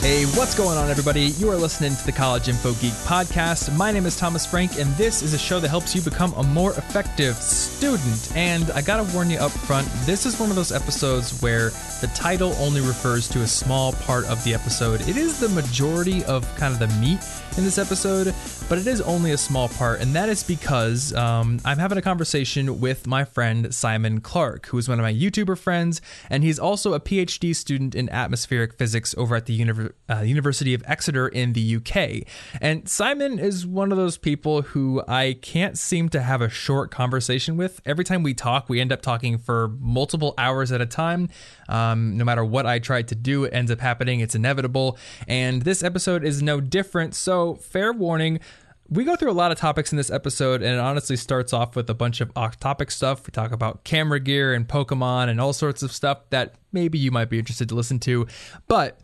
Hey, what's going on, everybody? You are listening to the College Info Geek podcast. My name is Thomas Frank, and this is a show that helps you become a more effective student. And I gotta warn you up front this is one of those episodes where the title only refers to a small part of the episode. It is the majority of kind of the meat in this episode, but it is only a small part, and that is because um, I'm having a conversation with my friend Simon Clark, who is one of my YouTuber friends, and he's also a PhD student in atmospheric physics over at the Uh, University of Exeter in the UK. And Simon is one of those people who I can't seem to have a short conversation with. Every time we talk, we end up talking for multiple hours at a time. Um, no matter what I try to do, it ends up happening. It's inevitable. And this episode is no different. So, fair warning. We go through a lot of topics in this episode, and it honestly starts off with a bunch of off topic stuff. We talk about camera gear and Pokemon and all sorts of stuff that maybe you might be interested to listen to. But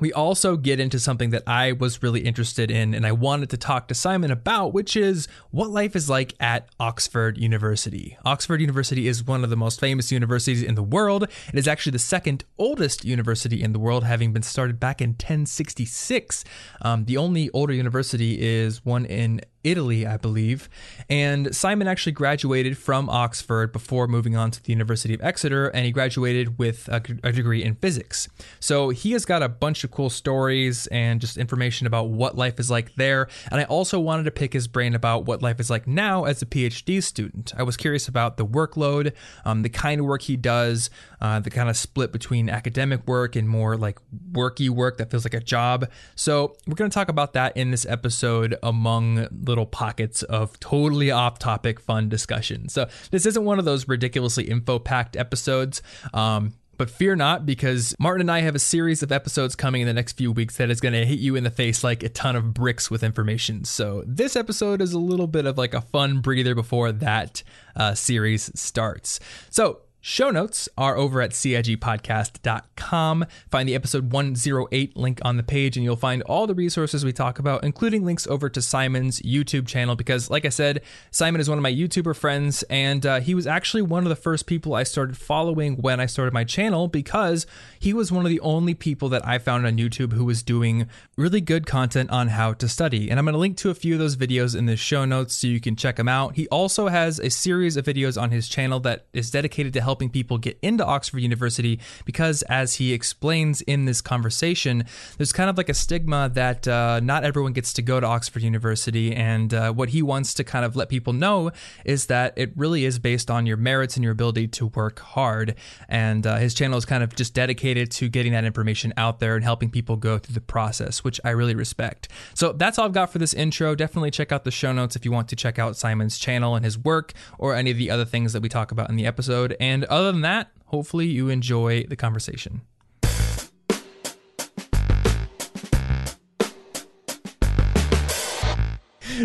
we also get into something that I was really interested in and I wanted to talk to Simon about, which is what life is like at Oxford University. Oxford University is one of the most famous universities in the world. It is actually the second oldest university in the world, having been started back in 1066. Um, the only older university is one in Italy, I believe. And Simon actually graduated from Oxford before moving on to the University of Exeter, and he graduated with a, a, degree in physics. So he has got a bunch of cool stories and just information about what life is like there. And I also wanted to pick his brain about what life is like now as a PhD student. I was curious about the workload, um, the kind of work he does, uh, the kind of split between academic work and more like worky work that feels like a job. So we're going to talk about that in this episode among little pockets of totally off topic fun discussion. So this isn't one of those ridiculously info packed episodes. Um, but fear not, because Martin and I have a series of episodes coming in the next few weeks that is going to hit you in the face like a ton of bricks with information. So this episode is a little bit of like a fun breather before that uh, series starts. So Show notes are over at CIGpodcast.com. Find the episode 108 link on the page, and you'll find all the resources we talk about, including links over to Simon's YouTube channel. Because, like I said, Simon is one of my YouTuber friends, and uh, he was actually one of the first people I started following when I started my channel because he was one of the only people that I found on YouTube who was doing really good content on how to study. And I'm going to link to a few of those videos in the show notes so you can check them out. He also has a series of videos on his channel that is dedicated to helping people get into Oxford University because, as he explains in this conversation, there's kind of like a stigma that uh, not everyone gets to go to Oxford University. And uh, what he wants to kind of let people know is that it really is based on your merits and your ability to work hard. And uh, his channel is kind of just dedicated to getting that information out there and helping people go through the process, which I really respect. So that's all I've got for this intro. Definitely check out the show notes if you want to check out Simon's channel and his work or any of the other things that we talk about in the episode. And other than that, hopefully you enjoy the conversation.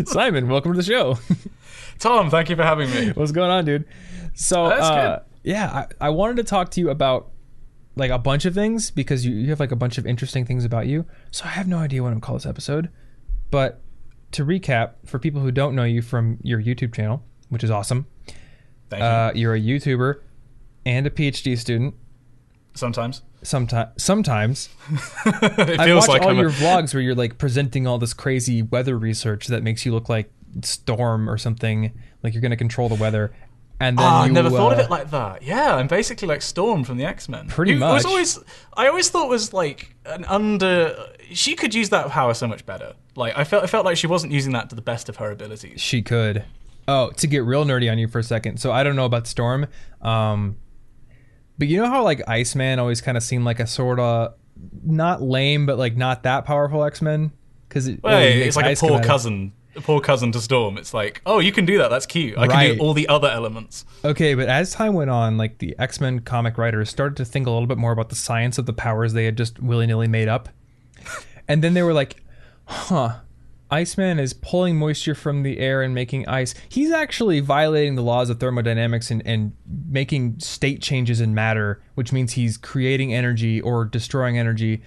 Simon, welcome to the show. Tom, thank you for having me. What's going on, dude? So, uh, yeah, I, I wanted to talk to you about like a bunch of things because you, you have like a bunch of interesting things about you. So I have no idea what I'm gonna call this episode. But to recap, for people who don't know you from your YouTube channel, which is awesome, Thank you. Uh, you're a YouTuber and a PhD student. Sometimes. Sometimes. Sometimes. I watch like all I'm your a... vlogs where you're like presenting all this crazy weather research that makes you look like Storm or something. Like you're going to control the weather. And then oh, you, I never uh, thought of uh, it like that. Yeah, I'm basically like Storm from the X Men. Pretty it, much. Was always, I always thought was like an under. She could use that power so much better. Like I felt, I felt like she wasn't using that to the best of her abilities. She could. Oh, to get real nerdy on you for a second. So I don't know about Storm. Um, but you know how like Iceman always kind of seemed like a sort of not lame, but like not that powerful X Men because it, well, it it's like a poor cousin, poor cousin to Storm. It's like, oh, you can do that. That's cute. I right. can do all the other elements. Okay, but as time went on, like the X Men comic writers started to think a little bit more about the science of the powers they had just willy nilly made up, and then they were like, huh Iceman is pulling moisture from the air and making ice. He's actually violating the laws of thermodynamics and, and making state changes in matter, which means he's creating energy or destroying energy.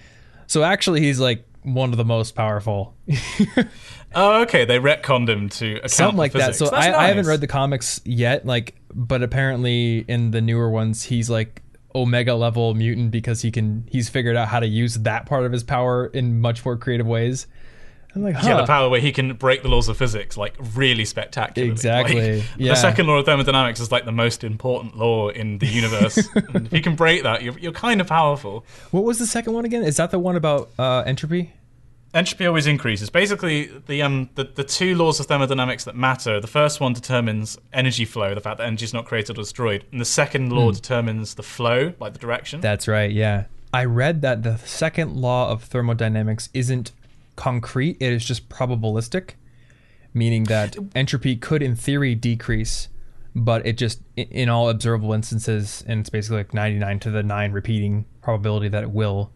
So actually, he's like one of the most powerful. oh, okay. They retconned him to account something like that. So I, nice. I, haven't read the comics yet, like, but apparently in the newer ones, he's like omega level mutant because he can he's figured out how to use that part of his power in much more creative ways. I'm like, huh. Yeah, the power where he can break the laws of physics like really spectacularly. Exactly, Like, yeah. The second law of thermodynamics is like the most important law in the universe. and if you can break that, you're, you're kind of powerful. what was the second one again? Is that the one about uh, entropy? Entropy always increases. Basically, the um the, the two laws of thermodynamics that matter. The first one determines energy flow, the fact that energy is not created or destroyed, and the second law determines the flow, like the direction. That's right, yeah. I read that the second law of thermodynamics isn't concrete, it is just probabilistic, meaning that entropy could, in theory, decrease, but it just, in all observable instances, and it's basically like 99 to the 9 repeating probability that it will.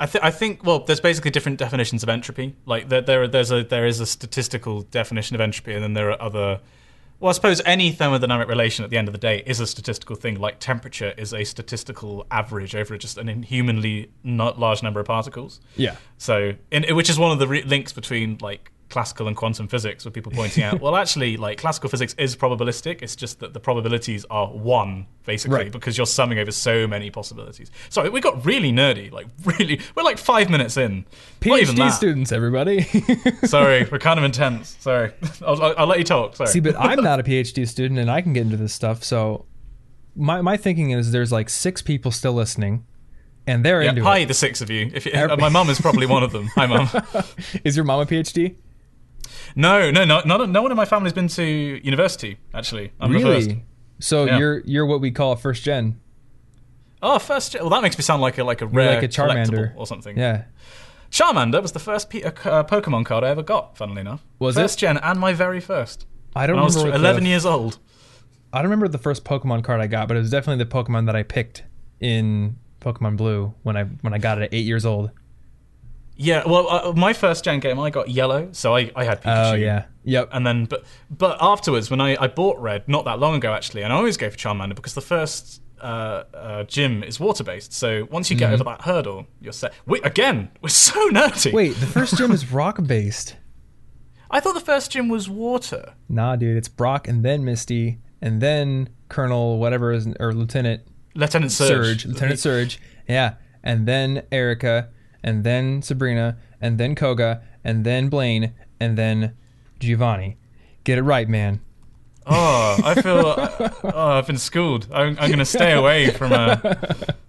I, th- I think well, there's basically different definitions of entropy. Like there, there, there's a there is a statistical definition of entropy, and then there are other. Well, I suppose any thermodynamic relation at the end of the day is a statistical thing. Like temperature is a statistical average over just an inhumanly not large number of particles. Yeah. So, in, which is one of the re- links between like classical and quantum physics, with people pointing out, well, actually, like classical physics is probabilistic. It's just that the probabilities are one, basically, Right. because you're summing over so many possibilities. Sorry, we got really nerdy. Like, really, we're like five minutes in. PhD students, everybody. Sorry, we're kind of intense. Sorry, I'll, I'll, I'll let you talk. Sorry. See, but I'm not a PhD student and I can get into this stuff. So my, my thinking is there's like six people still listening and they're Yeah, into hi, it. the six of you. If you, my mum is probably one of them. Hi, mum. Is your mom a PhD? No, no, no, no, no one in my family's been to university. Actually, I'm the first. Really? So Yeah. you're you're what we call a first gen. Oh, first. gen. Well, that makes me sound like a like a rare like a Charmander. or something. Yeah. Charmander was the first P- uh, uh, Pokemon card I ever got. Funnily enough, Was it? gen and my very first. I don't I was remember 11 the, years old. I don't remember the first Pokemon card I got, but it was definitely the Pokemon that I picked in Pokemon Blue when I when I got it at eight years old. Yeah, well, uh, my first gen game I got yellow, so I, I had Pikachu. Oh yeah. Yep. And then, but but afterwards, when I, I bought red, not that long ago actually, and I always go for Charmander because the first uh, uh, gym is water based. So once you get over that hurdle, you're set. We, again, we're so nerdy. Wait, the first gym is rock based. I thought the first gym was water. Nah, dude, it's Brock and then Misty and then Colonel whatever is or Lieutenant Lieutenant Surge. Surge, Lieutenant Surge. Yeah, and then Erica, and then Sabrina, and then Koga, and then Blaine, and then Giovanni. Get it right, man. Oh, I feel. oh, I've been schooled. I'm, I'm going to stay away from uh,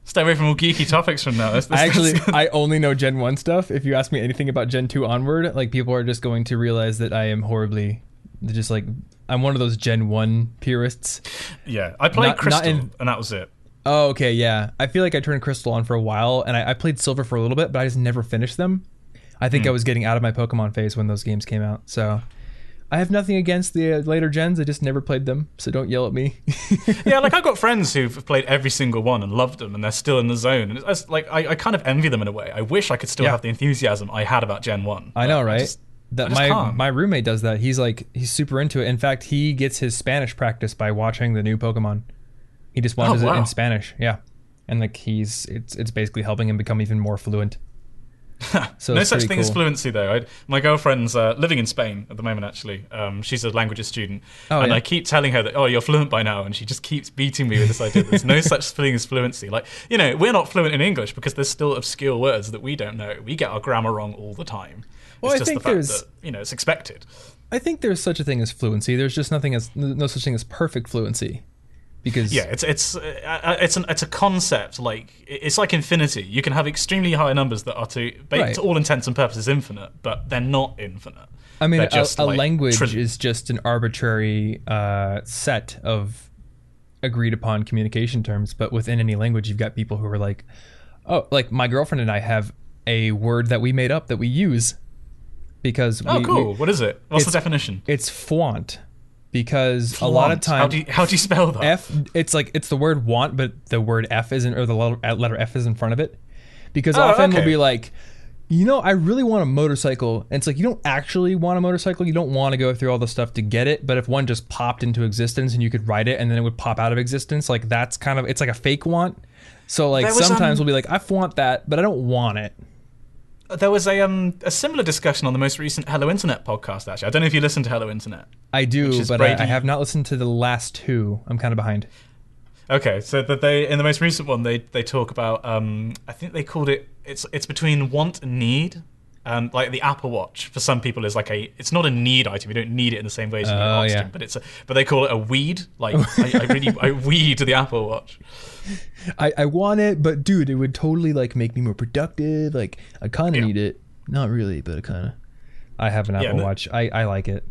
stay away from all geeky topics from now. This- this- I actually, I only know Gen 1 stuff. If you ask me anything about Gen 2 onward, like people are just going to realize that I am horribly, just like, I'm one of those Gen 1 purists. yeah, I played Not- not Crystal, in- and that was it. Oh, okay, yeah. I feel like I turned Crystal on for a while, and I, I played Silver for a little bit, but I just never finished them. I think I was getting out of my Pokemon phase when those games came out, so I have nothing against the uh, later gens. I just never played them, so don't yell at me. yeah, like I've got friends who've played every single one and loved them, and they're still in the zone. And it's, like I, I kind of envy them in a way. I wish I could still Yeah. have the enthusiasm I had about Gen One. I know, right? just- that my can't. my roommate does that. He's like he's super into it. In fact, he gets his Spanish practice by watching the new Pokemon. He just watches it wow. in Spanish, yeah, and like he's it's it's basically helping him become even more fluent. So no such thing as fluency, though. I, my girlfriend's uh, living in Spain at the moment. Actually, um, she's a languages student, Oh, and yeah? I keep telling her that, "Oh, you're fluent by now," and she just keeps beating me with this idea. There's no such thing as fluency. Like, you know, we're not fluent in English because there's still obscure words that we don't know. We get our grammar wrong all the time. Well, it's I just think the fact there's- that you know it's expected. I think there's such a thing as fluency. There's just nothing as no such thing as perfect fluency, because Yeah, it's it's uh, uh, it's an it's a concept like it's like infinity. You can have extremely high numbers that are to, Right. to all intents and purposes infinite, but they're not infinite. I mean, a, a like language trillion- is just an arbitrary uh, set of agreed upon communication terms. But within any language, you've got people who are like, oh, like my girlfriend and I have a word that we made up that we use because Oh, we, cool. we- what is it? What's the definition? it's fwant because a lot of Flaunt. How times do you, how do you spell that? F it's like it's the word want, but the word F isn't or the letter, letter F is in front of it. Because Oh, often we'll be like, you know, I really want a motorcycle. And it's like you don't actually want a motorcycle. You don't want to go through all the stuff to get it. But if one just popped into existence and you could ride it and then it would pop out of existence, like that's kind of it's like a fake want. So like was, sometimes um, we'll be like, I want that, but I don't want it. There was a um a similar discussion on the most recent Hello Internet podcast. Actually, I don't know if you listened to Hello Internet. I do, but I, I have not listened to the last two. I'm kind of behind. Okay, so that they in the most recent one they they talk about um I think they called it it's it's between want and need. Um, like the Apple Watch for some people is like a it's not a need item you don't need it in the same way as you need Oh, oxygen yeah. but it's a, but they call it a weed like I, I really I weed the Apple Watch I, I want it, but dude, it would totally like make me more productive. Like I kind of Yeah. need it. Not really, but I kind of. I have an Apple no- Watch. I, I like it.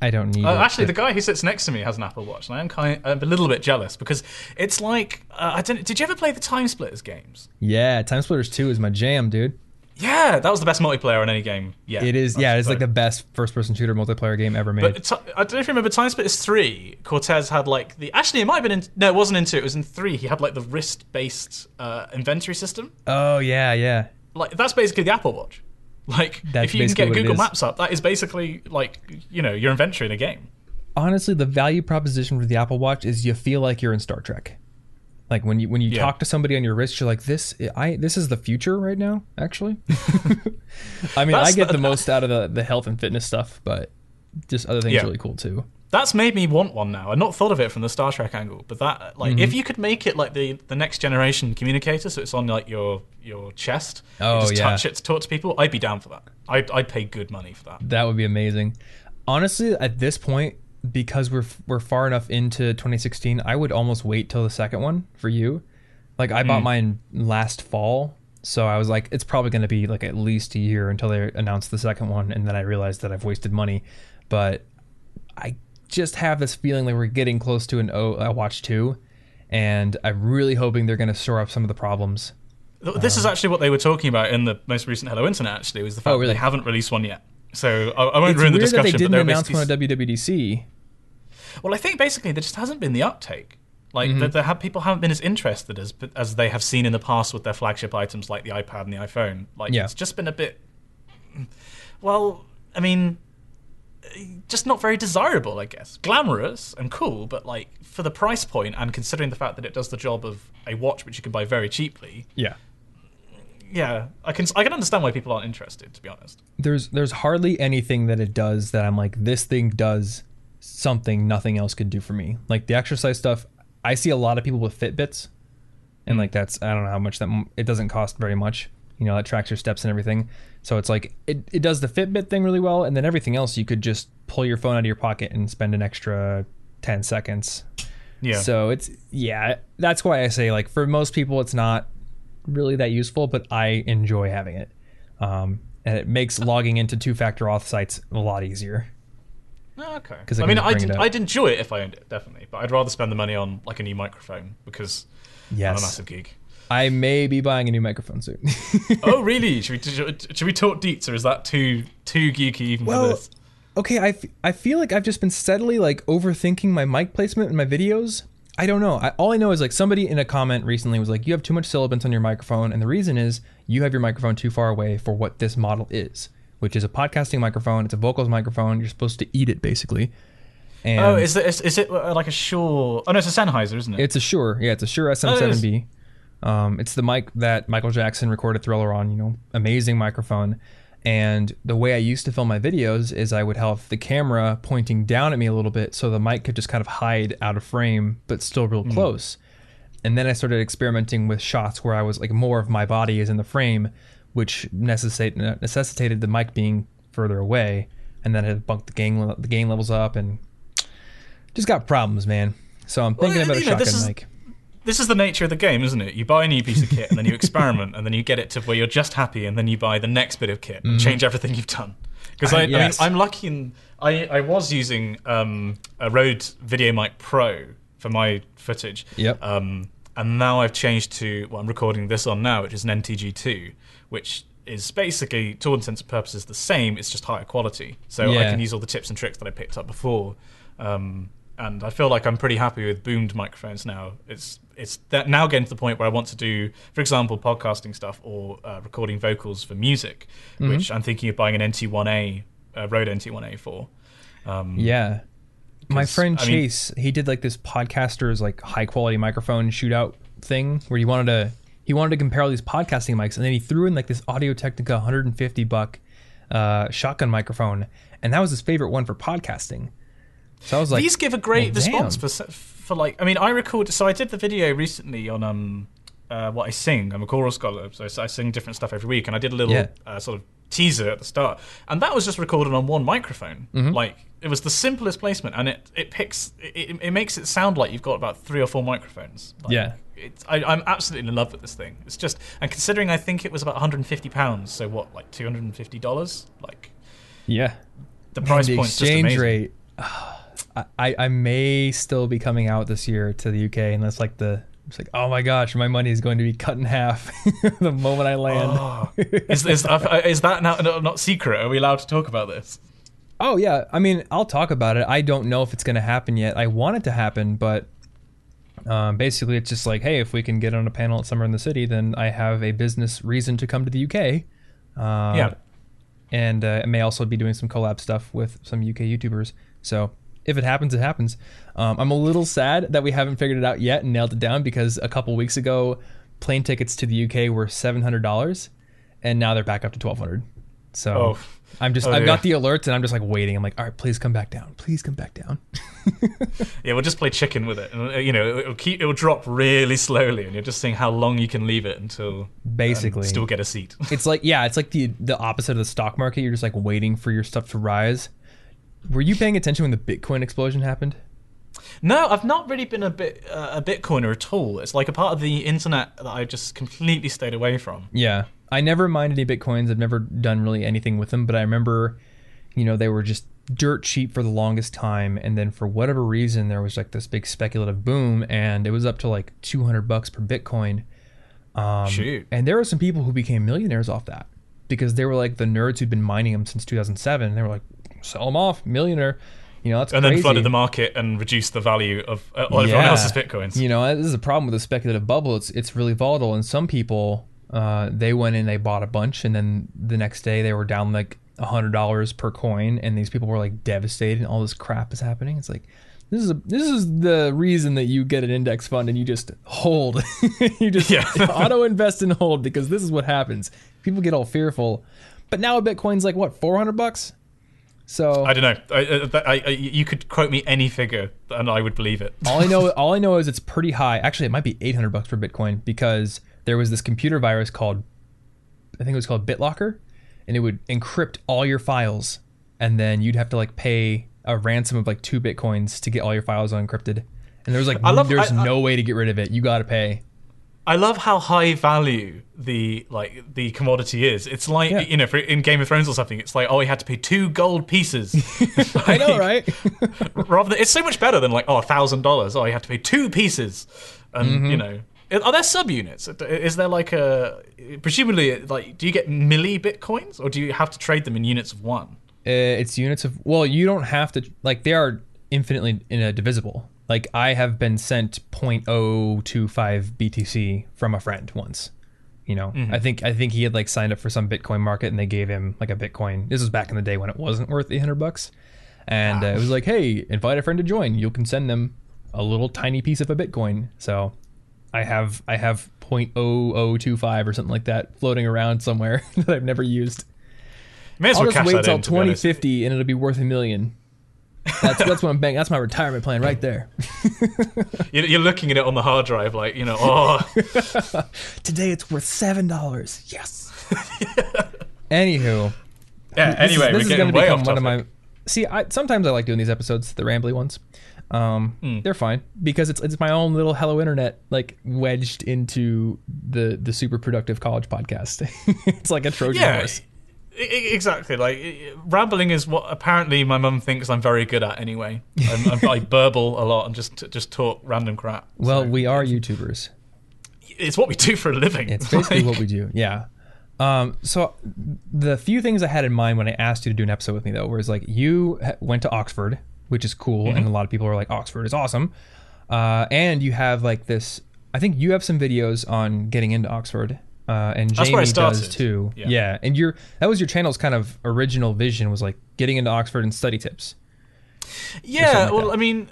I don't need Uh, it. actually, to- the guy who sits next to me has an Apple Watch, and I am kind of, I'm a little bit jealous because it's like uh, I don't. Did you ever play the Time Splitters games? yeah, Time Splitters Two is my jam, dude. Yeah, that was the best multiplayer on any game. Yeah, It is. Yeah, it's like the best first-person shooter multiplayer game ever made. But it's, I don't know if you remember Time Splitters three. Cortez had like the actually it might have been in no it wasn't in two it was in three. He had like the wrist based uh, inventory system. oh yeah, yeah. Like that's basically the Apple Watch. Like That's if you can get Google. Maps up, that is basically like you know your inventory in a game. Honestly, the value proposition for the Apple Watch is you feel like you're in Star Trek. Like when you when you Yeah. talk to somebody on your wrist, you're like, "This, I this is the future right now." Actually, I mean, I get the- the most out of the the health and fitness stuff, but just other things Yeah. really cool too. That's made me want one now. I'd not thought of it from the Star Trek angle, but that like Mm-hmm. if you could make it like the the next generation communicator, so it's on like your your chest, you Oh, just yeah. touch it to talk to people, I'd be down for that. I'd I'd pay good money for that. That would be amazing. Honestly, at this point, because we're we're far enough into 2016, I would almost wait till the second one for you. Like I bought mine last fall, so I was like, it's probably going to be like at least a year until they announce the second one, and then I realized that I've wasted money. But I just have this feeling like we're getting close to an O uh, Watch Two, and I'm really hoping they're going to shore up some of the problems. Th- This is actually what they were talking about in the most recent Hello Internet. Actually, was the fact Oh, really? that they haven't released one yet. So I, I won't It's ruin the weird that they discussion. didn't but announce basically- one at WWDC. Well, I think basically there just hasn't been the uptake. Like Mm-hmm. there have people haven't been as interested as as they have seen in the past with their flagship items like the iPad and the iPhone. Like Yeah. it's just been a bit. Well, I mean, just not very desirable, I guess. Glamorous and cool, but like for the price point and considering the fact that it does the job of a watch which you can buy very cheaply, Yeah. yeah, I can I can understand why people aren't interested. To be honest. there's there's hardly anything that it does that I'm like this thing does something nothing else could do for me. Like the exercise stuff, I see a lot of people with Fitbits, and like that's I don't know how much that it doesn't cost very much. You know, that tracks your steps and everything. So it's like it, it does the Fitbit thing really well, and then everything else you could just pull your phone out of your pocket and spend an extra ten seconds. Yeah. So it's yeah, that's why I say like for most people it's not really that useful, but I enjoy having it. Um, and it makes logging into two-factor auth sites a lot easier. Oh, okay. I mean, I'd, bring it up. I'd enjoy it if I owned it, definitely. But I'd rather spend the money on like a new microphone because I'm a massive geek. I may be buying a new microphone soon. oh, really? Should we, should, we talk deets, or is that too too geeky even Well, for this? okay, I, f- I feel like I've just been steadily like overthinking my mic placement in my videos. I don't know. I, all I know is like somebody in a comment recently was like, "You have too much sibilants on your microphone," and the reason is you have your microphone too far away for what this model is, which is a podcasting microphone. It's a vocals microphone. You're supposed to eat it basically. And Oh, is it is, is it uh, like a Shure? Oh no, it's a Sennheiser, isn't it? It's a Shure. Yeah, it's a Shure SM7B. Um, it's the mic that Michael Jackson recorded Thriller on. You know, amazing microphone. And the way I used to film my videos is I would have the camera pointing down at me a little bit so the mic could just kind of hide out of frame, but still real close. And then I started experimenting with shots where I was like more of my body is in the frame, which necessitate, necessitated the mic being further away. And then I had bumped the gain the gain levels up and just got problems, man. So I'm thinking Well, about a you know, this shotgun is- mic. this is the nature of the game, isn't it? You buy a new piece of kit and then you experiment and then you get it to where you're just happy and then you buy the next bit of kit and change everything you've done. Because I, Mm-hmm. Uh, yes. I mean, I'm lucky in I, I was using um, a Rode VideoMic Pro for my footage. Yep. Um, and now I've changed to what I'm recording this on now, which is an NTG2, which is basically, to all intents and purposes, the same. It's just higher quality. So I can use all the tips and tricks that I picked up before. Um, and I feel like I'm pretty happy with boomed microphones now. It's it's that now getting to the point where I want to do, for example, podcasting stuff or uh, recording vocals for music, Mm-hmm. which I'm thinking of buying an NT1A, uh, Rode NT1A for. Um, Yeah. my friend I mean- Chase, he did like this podcaster's like high quality microphone shootout thing where he wanted to he wanted to compare all these podcasting mics and then he threw in like this Audio Technica 150 buck uh, shotgun microphone and that was his favorite one for podcasting. So I was like, these give a great well, response for for like. I mean, I record. So I did the video recently on um uh, what I sing. I'm a choral scholar, so I, sing different stuff every week, and I did a little Yeah. uh, sort of teaser at the start, and that was just recorded on one microphone. Mm-hmm. Like it was the simplest placement, and it it picks it, it makes it sound like you've got about three or four microphones. Like, Yeah. It's, I, I'm absolutely in love with this thing. It's just, and considering I think it was about 150 pounds, so what, like 250 dollars? Like yeah. the price just exchange rate. I, I may still be coming out this year to the UK, and that's like the it's like oh my gosh, my money is going to be cut in half the moment I land. Oh, is, is, uh, is that now not, not secret? Are we allowed to talk about this? Oh yeah, I mean I'll talk about it. I don't know if it's going to happen yet. I want it to happen, but um, basically it's just like, hey, if we can get on a panel at somewhere in the city, then I have a business reason to come to the UK. Uh, yeah. and uh, I may also be doing some collab stuff with some UK YouTubers. So if it happens, it happens. Um, I'm a little sad that we haven't figured it out yet and nailed it down because a couple weeks ago, plane tickets to the UK were seven hundred dollars, and now they're back up to twelve hundred. So Oh. I'm just Oh, I've yeah. got the alerts and I'm just like waiting. I'm like, all right, please come back down. Please come back down. Yeah, we'll just play chicken with it, and uh, you know it'll keep it'll drop really slowly, and you're just seeing how long you can leave it until Basically. um, still get a seat. It's like yeah, it's like the the opposite of the stock market. You're just like waiting for your stuff to rise. Were you paying attention when the Bitcoin explosion happened? No, I've not really been a bit uh, a Bitcoiner at all. It's like a part of the internet that I just completely stayed away from. Yeah. I never mined any bitcoins. I've never done really anything with them, but I remember, you know, they were just dirt cheap for the longest time and then for whatever reason there was like this big speculative boom and it was up to like 200 bucks per bitcoin. Um, Shoot. And there were some people who became millionaires off that because they were like the nerds who'd been mining them since 2007 and they were like sell them off, millionaire. You know, that's And crazy. then flooded the market and reduced the value of uh, everyone Yeah. else's bitcoins. You know, this is a problem with the speculative bubble. It's it's really volatile, and some people uh, they went in, they bought a bunch, and then the next day they were down like a hundred dollars per coin, and these people were like devastated, and all this crap is happening. It's like this is a, this is the reason that you get an index fund and you just hold, you just Yeah. auto invest and hold because this is what happens. People get all fearful, but now a Bitcoin's like what four hundred bucks. So I don't know. I, uh, I, I, I- you could quote me any figure, and I would believe it. all I know, all I know is it's pretty high. Actually, it might be 800 bucks for Bitcoin because there was this computer virus called, I think it was called BitLocker, and it would encrypt all your files, and then you'd have to like pay a ransom of like two bitcoins to get all your files unencrypted. And there was like, love- there's no way to get rid of it. You got to pay. I love how high value the like the commodity is. It's like Yeah. you know, for, in Game of Thrones or something, it's like oh, he had to pay two gold pieces. I know, right? Rather, than, it's so much better than like oh, a thousand dollars. Oh, you have to pay two pieces, and Mm-hmm. you know, are there subunits? Is there like a presumably like do you get milli bitcoins or do you have to trade them in units of one? Uh, it's units of well you don't have to like they are infinitely in a divisible like i have been sent 0.025 btc from a friend once you know? I think i think he had like signed up for some bitcoin market and they gave him like a bitcoin. This was back in the day when it wasn't worth 800 bucks. And uh, it was like hey invite a friend to join. You can send them a little tiny piece of a bitcoin. So i have i have 0.0025 or something like that floating around somewhere that i've never used. May as I'll well just wait till in, to be honest. 2050 and it'll be worth a million. That's that's what I'm banking. That's my retirement plan right there. You're you're looking at it on the hard drive, like you know, oh, Today it's worth seven dollars. Yes. Anywho, yeah. this is- Anyway, this we're is getting gonna way become off one topic. of my. See, I sometimes I like doing these episodes, the rambly ones. Um, Hmm. they're fine because it's it's my own little Hello Internet like wedged into the the super productive college podcast. it's like a Trojan yeah, horse. Exactly. Like rambling is what apparently my mum thinks I'm very good at. Anyway, I'm, I'm, I burble a lot and just just talk random crap. Well, So we are YouTubers. it's what we do for a living. It's basically Like, what we do. Yeah. Um, so the few things I had in mind when I asked you to do an episode with me though was like you went to Oxford, which is cool, Mm-hmm. and a lot of people are like Oxford is awesome. Uh, and you have like this. I think you have some videos on getting into Oxford, uh, and That's Jamie where I does too. Yeah. Yeah. and your that was your channel's kind of original vision was like getting into Oxford and study tips. Yeah, like well, that. I mean,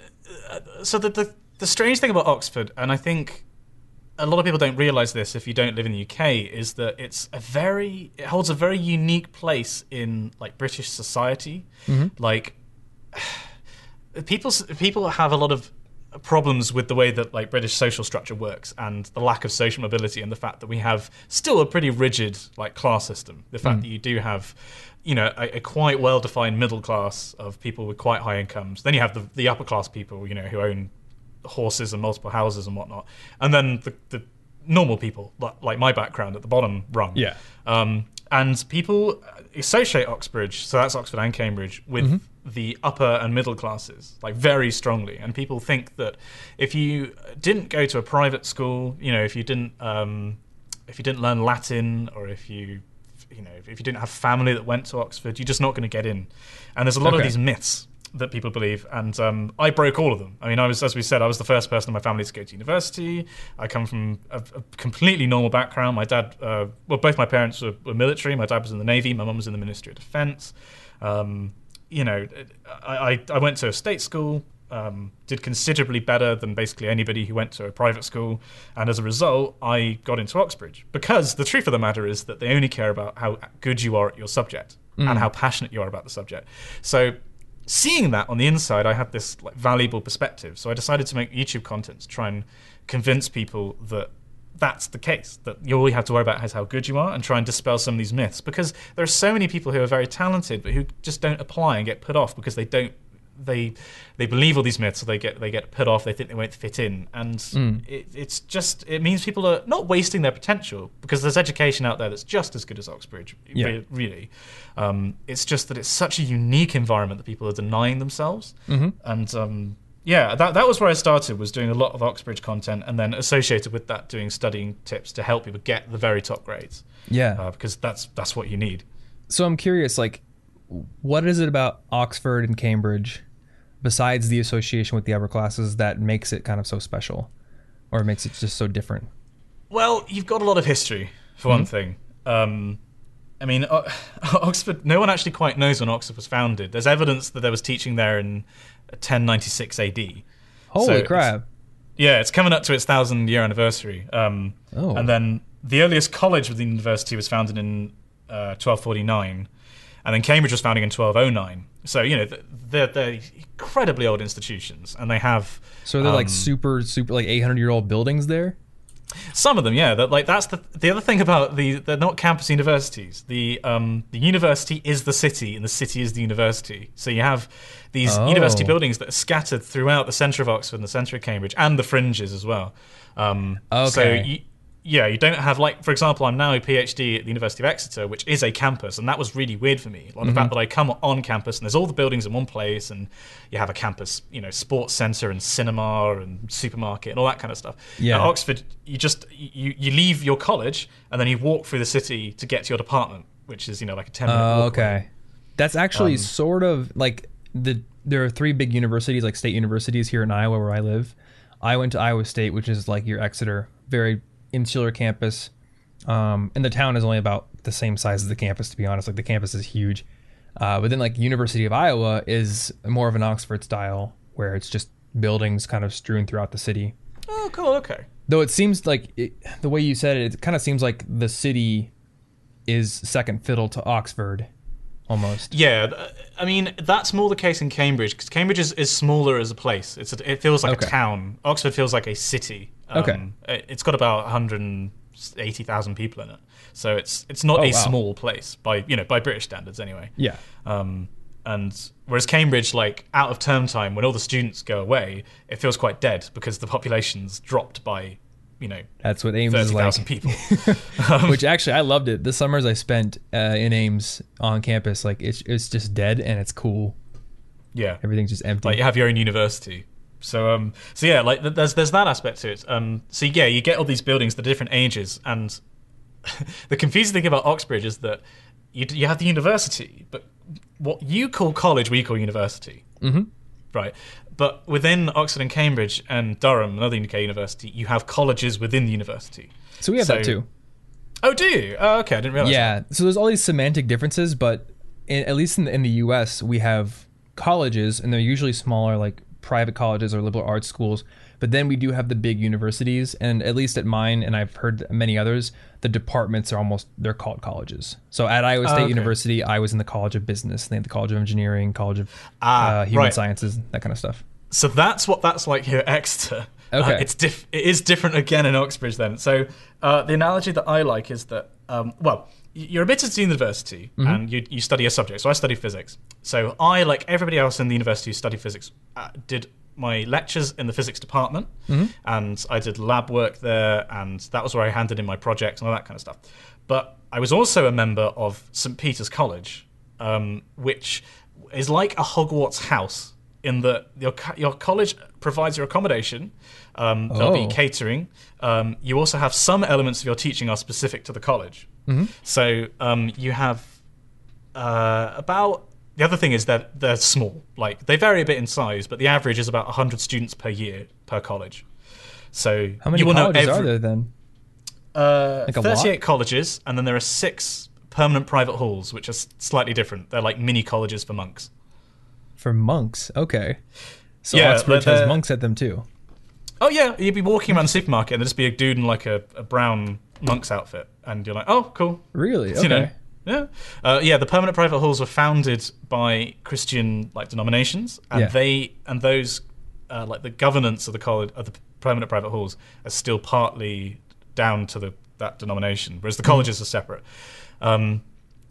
uh, so the, the the strange thing about Oxford, and I think a lot of people don't realize this if you don't live in the UK, is that it's a very it holds a very unique place in like British society. Mm-hmm. Like people people have a lot of problems with the way that like British social structure works and the lack of social mobility and the fact that we have still a pretty rigid like class system. The fact that you do have you know a, a quite well defined middle class of people with quite high incomes. Then you have the, the upper class people you know who own horses and multiple houses and whatnot, and then the, the normal people like, like my background at the bottom rung. Yeah. Um, and people associate Oxbridge, so that's Oxford and Cambridge, with the upper and middle classes, like very strongly. And people think that if you didn't go to a private school, you know, if you didn't, um, if you didn't learn Latin, or if you, you know, if you didn't have family that went to Oxford, you're just not going to get in. And there's a lot of these myths that people believe, and um, I broke all of them. I mean, I was, as we said, I was the first person in my family to go to university. I come from a, a completely normal background. My dad, uh, well, both my parents were, were military. My dad was in the navy. My mum was in the Ministry of Defence. Um, you know, I, I, I went to a state school. Um, did considerably better than basically anybody who went to a private school, and as a result, I got into Oxbridge. Because the truth of the matter is that they only care about how good you are at your subject and how passionate you are about the subject. So seeing that on the inside, I had this like valuable perspective. So I decided to make YouTube content to try and convince people that that's the case. That you all you have to worry about is how good you are, and try and dispel some of these myths. Because there are so many people who are very talented, but who just don't apply and get put off because they don't. They they believe all these myths, so they get they get put off. They think they won't fit in, and it, it's just it means people are not wasting their potential because there's education out there that's just as good as Oxbridge. Yeah. re- really. Um, it's just that it's such a unique environment that people are denying themselves. And um, yeah, that, that was where I started, was doing a lot of Oxbridge content and then associated with that doing studying tips to help people get the very top grades. Yeah. Uh, because that's that's what you need. so I'm curious, like, what is it about Oxford and Cambridge, besides the association with the upper classes, that makes it kind of so special, or makes it just so different? Well, you've got a lot of history, for one thing. Um, I mean, Oxford, no one actually quite knows when Oxford was founded. There's evidence that there was teaching there in 1096 AD. Holy it's- crap! Yeah, it's coming up to its thousand year anniversary. Um, Oh. And then the earliest college within the university was founded in uh, 1249, and then Cambridge was founded in 1209. So you know they're, they're incredibly old institutions, and they have So they're like um, super, super, like 800 year old buildings there. Some of them. Yeah, that, like that's the the other thing about the they're not campus universities. The um the university is the city, and the city is the university. So you have these Oh. university buildings that are scattered throughout the centre of Oxford and the centre of Cambridge, and the fringes as well. Um, So Okay. you, yeah, you don't have like, for example, I'm now a PhD at the University of Exeter, which is a campus, and that was really weird for me. Like the fact that I come on campus and there's all the buildings in one place, and you have a campus, you know, sports centre and cinema and supermarket and all that kind of stuff. Yeah. At Oxford, you just you you leave your college and then you walk through the city to get to your department, which is you know like a ten minute Oh, walk. away. okay. That's actually Um, sort of like the there are three big universities, like state universities here in Iowa where I live. I went to Iowa State, which is like your Exeter, very insular campus. Um, and the town is only about the same size as the campus, to be honest. Like the campus is huge. Uh, but then like University of Iowa is more of an Oxford style, where it's just buildings kind of strewn throughout the city. Oh, cool. Okay. Though it seems like it, the way you said it, it kind of seems like the city is second fiddle to Oxford, almost. Yeah, I mean that's more the case in Cambridge because Cambridge is, is smaller as a place. It's a, it feels like Okay. a town. Oxford feels like a city. Um, Okay. it- it's got about 180,000 people in it, so it's it's not Oh, a wow. small place by you know by British standards anyway. Yeah. Um, and whereas Cambridge, like out of term time, when all the students go away, it feels quite dead because the population's dropped by you know That's what Ames is like. people. Which actually, I loved it. The summers I spent uh, in Ames on campus, like it's it's just dead and it's cool. yeah, Everything's just empty. like you have your own university. So um, so yeah, like there's there's that aspect to it. Um, so yeah, you get all these buildings, the different ages, and the confusing thing about Oxbridge is that you you have the university, but what you call college, we call university, Mhm. right? But within Oxford and Cambridge and Durham, another UK university, you have colleges within the university. so we have that so- too. Oh, do you? Oh, okay, I didn't realize. that. Yeah. So there's all these semantic differences, but in, at least in the, in the U.S., we have colleges, and they're usually smaller, like private colleges or liberal arts schools. But then we do have the big universities, and at least at mine, and I've heard many others, the departments are almost they're called colleges. So at Iowa State okay. University, I was in the College of Business, they have the College of Engineering, College of Ah, uh, Human right. Sciences, that kind of stuff. So that's what that's like here at Exeter. Uh, Okay. it's diff- it is different again in Oxbridge then. So uh, the analogy that I like is that, um, well, you're admitted to the university and you, you study a subject. So I study physics. So I, like everybody else in the university who studied physics, uh, did my lectures in the physics department and I did lab work there and that was where I handed in my projects and all that kind of stuff. But I was also a member of St. Peter's College, um, which is like a Hogwarts house in that your your college provides your accommodation. Um, there'll Oh. be catering. Um, you also have some elements of your teaching are specific to the college. So um, you have uh, about the other thing is that they're small. Like they vary a bit in size, but the average is about 100 students per year per college. So How many you will colleges know are every, there then? uh, Like a lot? 38 colleges, and then there are six permanent private halls, which are slightly different. They're like mini colleges for monks. For monks, okay. So Yeah, Oxbridge has monks at them too. Oh yeah, you'd be walking around the supermarket and there'd just be a dude in like a, a brown monk's outfit, and you're like, oh, cool. Really? Okay. You know, yeah, uh, yeah. The permanent private halls were founded by Christian like denominations, and Yeah. they and those uh, like the governance of the college of the permanent private halls are still partly down to the that denomination, whereas the colleges are separate. Um,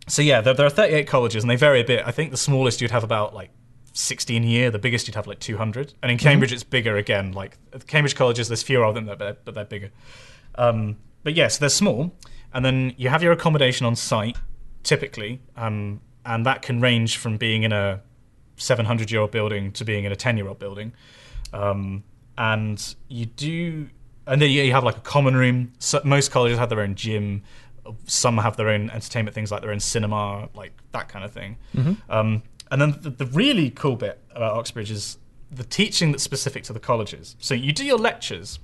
so yeah, there, there are 38 colleges, and they vary a bit. I think the smallest you'd have about like 16 a year. The biggest you'd have like 200, and in Cambridge it's bigger again. Like Cambridge colleges, there's fewer of them, but they're, but they're bigger. Um, but yes, they're small, and then you have your accommodation on site typically, um, and that can range from being in a 700 year old building to being in a 10 year old building. Um, and you do, and then you have like a common room. So most colleges have their own gym. Some have their own entertainment things, like their own cinema, like that kind of thing. Um, and then the, the really cool bit about Oxbridge is the teaching that's specific to the colleges. So you do your lectures,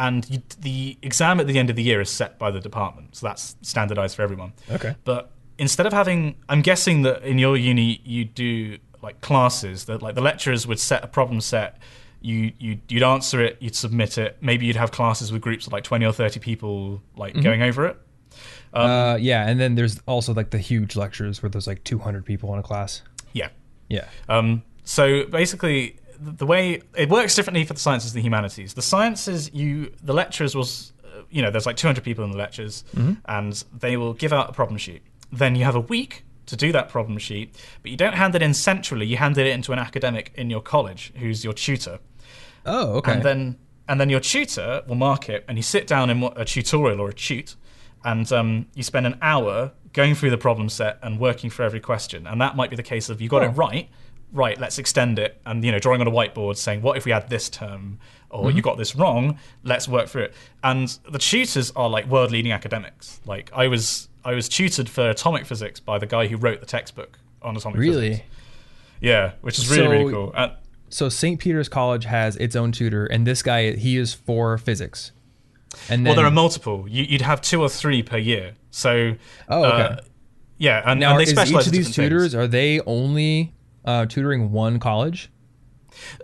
and you, the exam at the end of the year is set by the department. So that's standardized for everyone. Okay. But instead of having, I'm guessing that in your uni you do like classes that like the lecturers would set a problem set. You you you'd answer it, you'd submit it. Maybe you'd have classes with groups of like 20 or 30 people like going over it. uh, yeah, and then there's also like the huge lectures where there's like 200 people in a class. Yeah. Yeah. Um, so basically, the way it works differently for the sciences and the humanities. The sciences, you the lecturers was, uh, you know, there's like 200 people in the lectures, and they will give out a problem sheet. Then you have a week to do that problem sheet, but you don't hand it in centrally. You hand it into an academic in your college who's your tutor, Oh, okay. and then and then your tutor will mark it, and you sit down in a tutorial or a tute, and um, you spend an hour going through the problem set and working for every question. And that might be the case of you got Oh. it right, right? Let's extend it, and you know, drawing on a whiteboard saying, "What if we add this term?" Or Mm-hmm. you got this wrong. Let's work through it. And the tutors are like world-leading academics. Like I was, I was tutored for atomic physics by the guy who wrote the textbook on atomic physics. really? Yeah, which is really So- really cool. Uh, So St. Peter's College has its own tutor, and this guy he is for physics. And then, well, there are multiple. You, you'd have two or three per year. So, Oh, okay. uh, yeah, and, now and they specialize each of these tutors things. are they only uh, tutoring one college?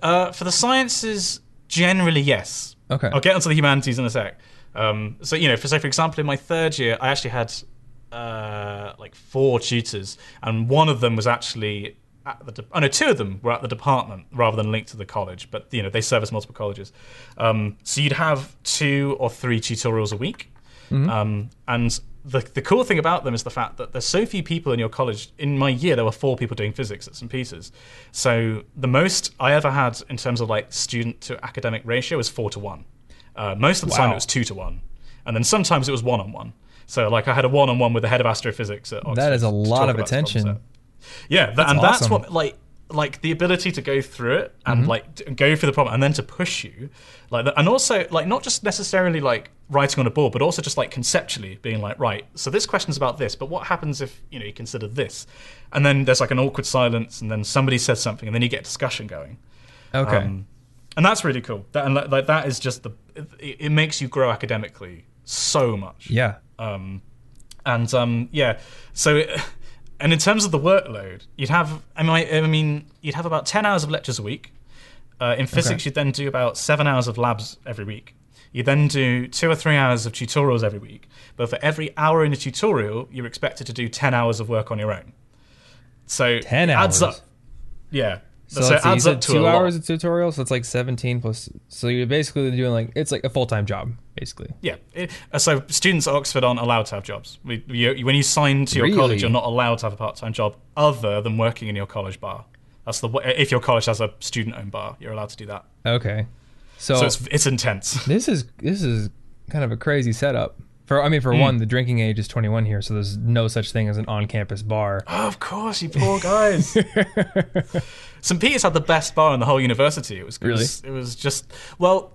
Uh, for the sciences, generally yes. Okay. I'll get onto the humanities in a sec. Um, so you know, for so for example, in my third year, I actually had uh, like four tutors, and one of them was actually at the. De- oh no, two of them were at the department rather than linked to the college. But you know, they service multiple colleges. Um, so you'd have two or three tutorials a week, um, and the the cool thing about them is the fact that there's so few people in your college. In my year, there were four people doing physics at St Peter's. So the most I ever had in terms of like student to academic ratio was four to one. Uh, most of the time it was two to one, and then sometimes it was one on one. So like I had a one on one with the head of astrophysics at Oxford. That is a lot of about this problem attention. Yeah, that, and that's what like like the ability to go through it and Mm-hmm. like go through the problem and then to push you like that, and also like not just necessarily like writing on a board but also just like conceptually being like right so this question's about this but what happens if you know you consider this and then there's like an awkward silence and then somebody says something and then you get discussion going Okay. um, and that's really cool that and like, that is just the it, it makes you grow academically so much yeah. um, and um, yeah, so it, and in terms of the workload, you'd have I mean, I mean you'd have about ten hours of lectures a week, Uh, in physics, Okay. you then do about seven hours of labs every week. You then do two or three hours of tutorials every week. But for every hour in a tutorial, you're expected to do 10 hours of work on your own. So 10 it adds hours? up. Yeah. So, So, it adds up to two a lot. hours of tutorial, so it's like 17 plus. So you're basically doing like it's like a full time job, basically. Yeah. It, uh, so students at Oxford aren't allowed to have jobs. We, you, when you sign to your Really? college, you're not allowed to have a part-time job other than working in your college bar. That's the if your college has a student-owned bar, you're allowed to do that. Okay. So, So it's it's intense. this is this is kind of a crazy setup. For I mean, for one, the drinking age is 21 here, so there's no such thing as an on-campus bar. Oh, of course, you poor guys. St. Peter's had the best bar in the whole university. It was it was, it was just well,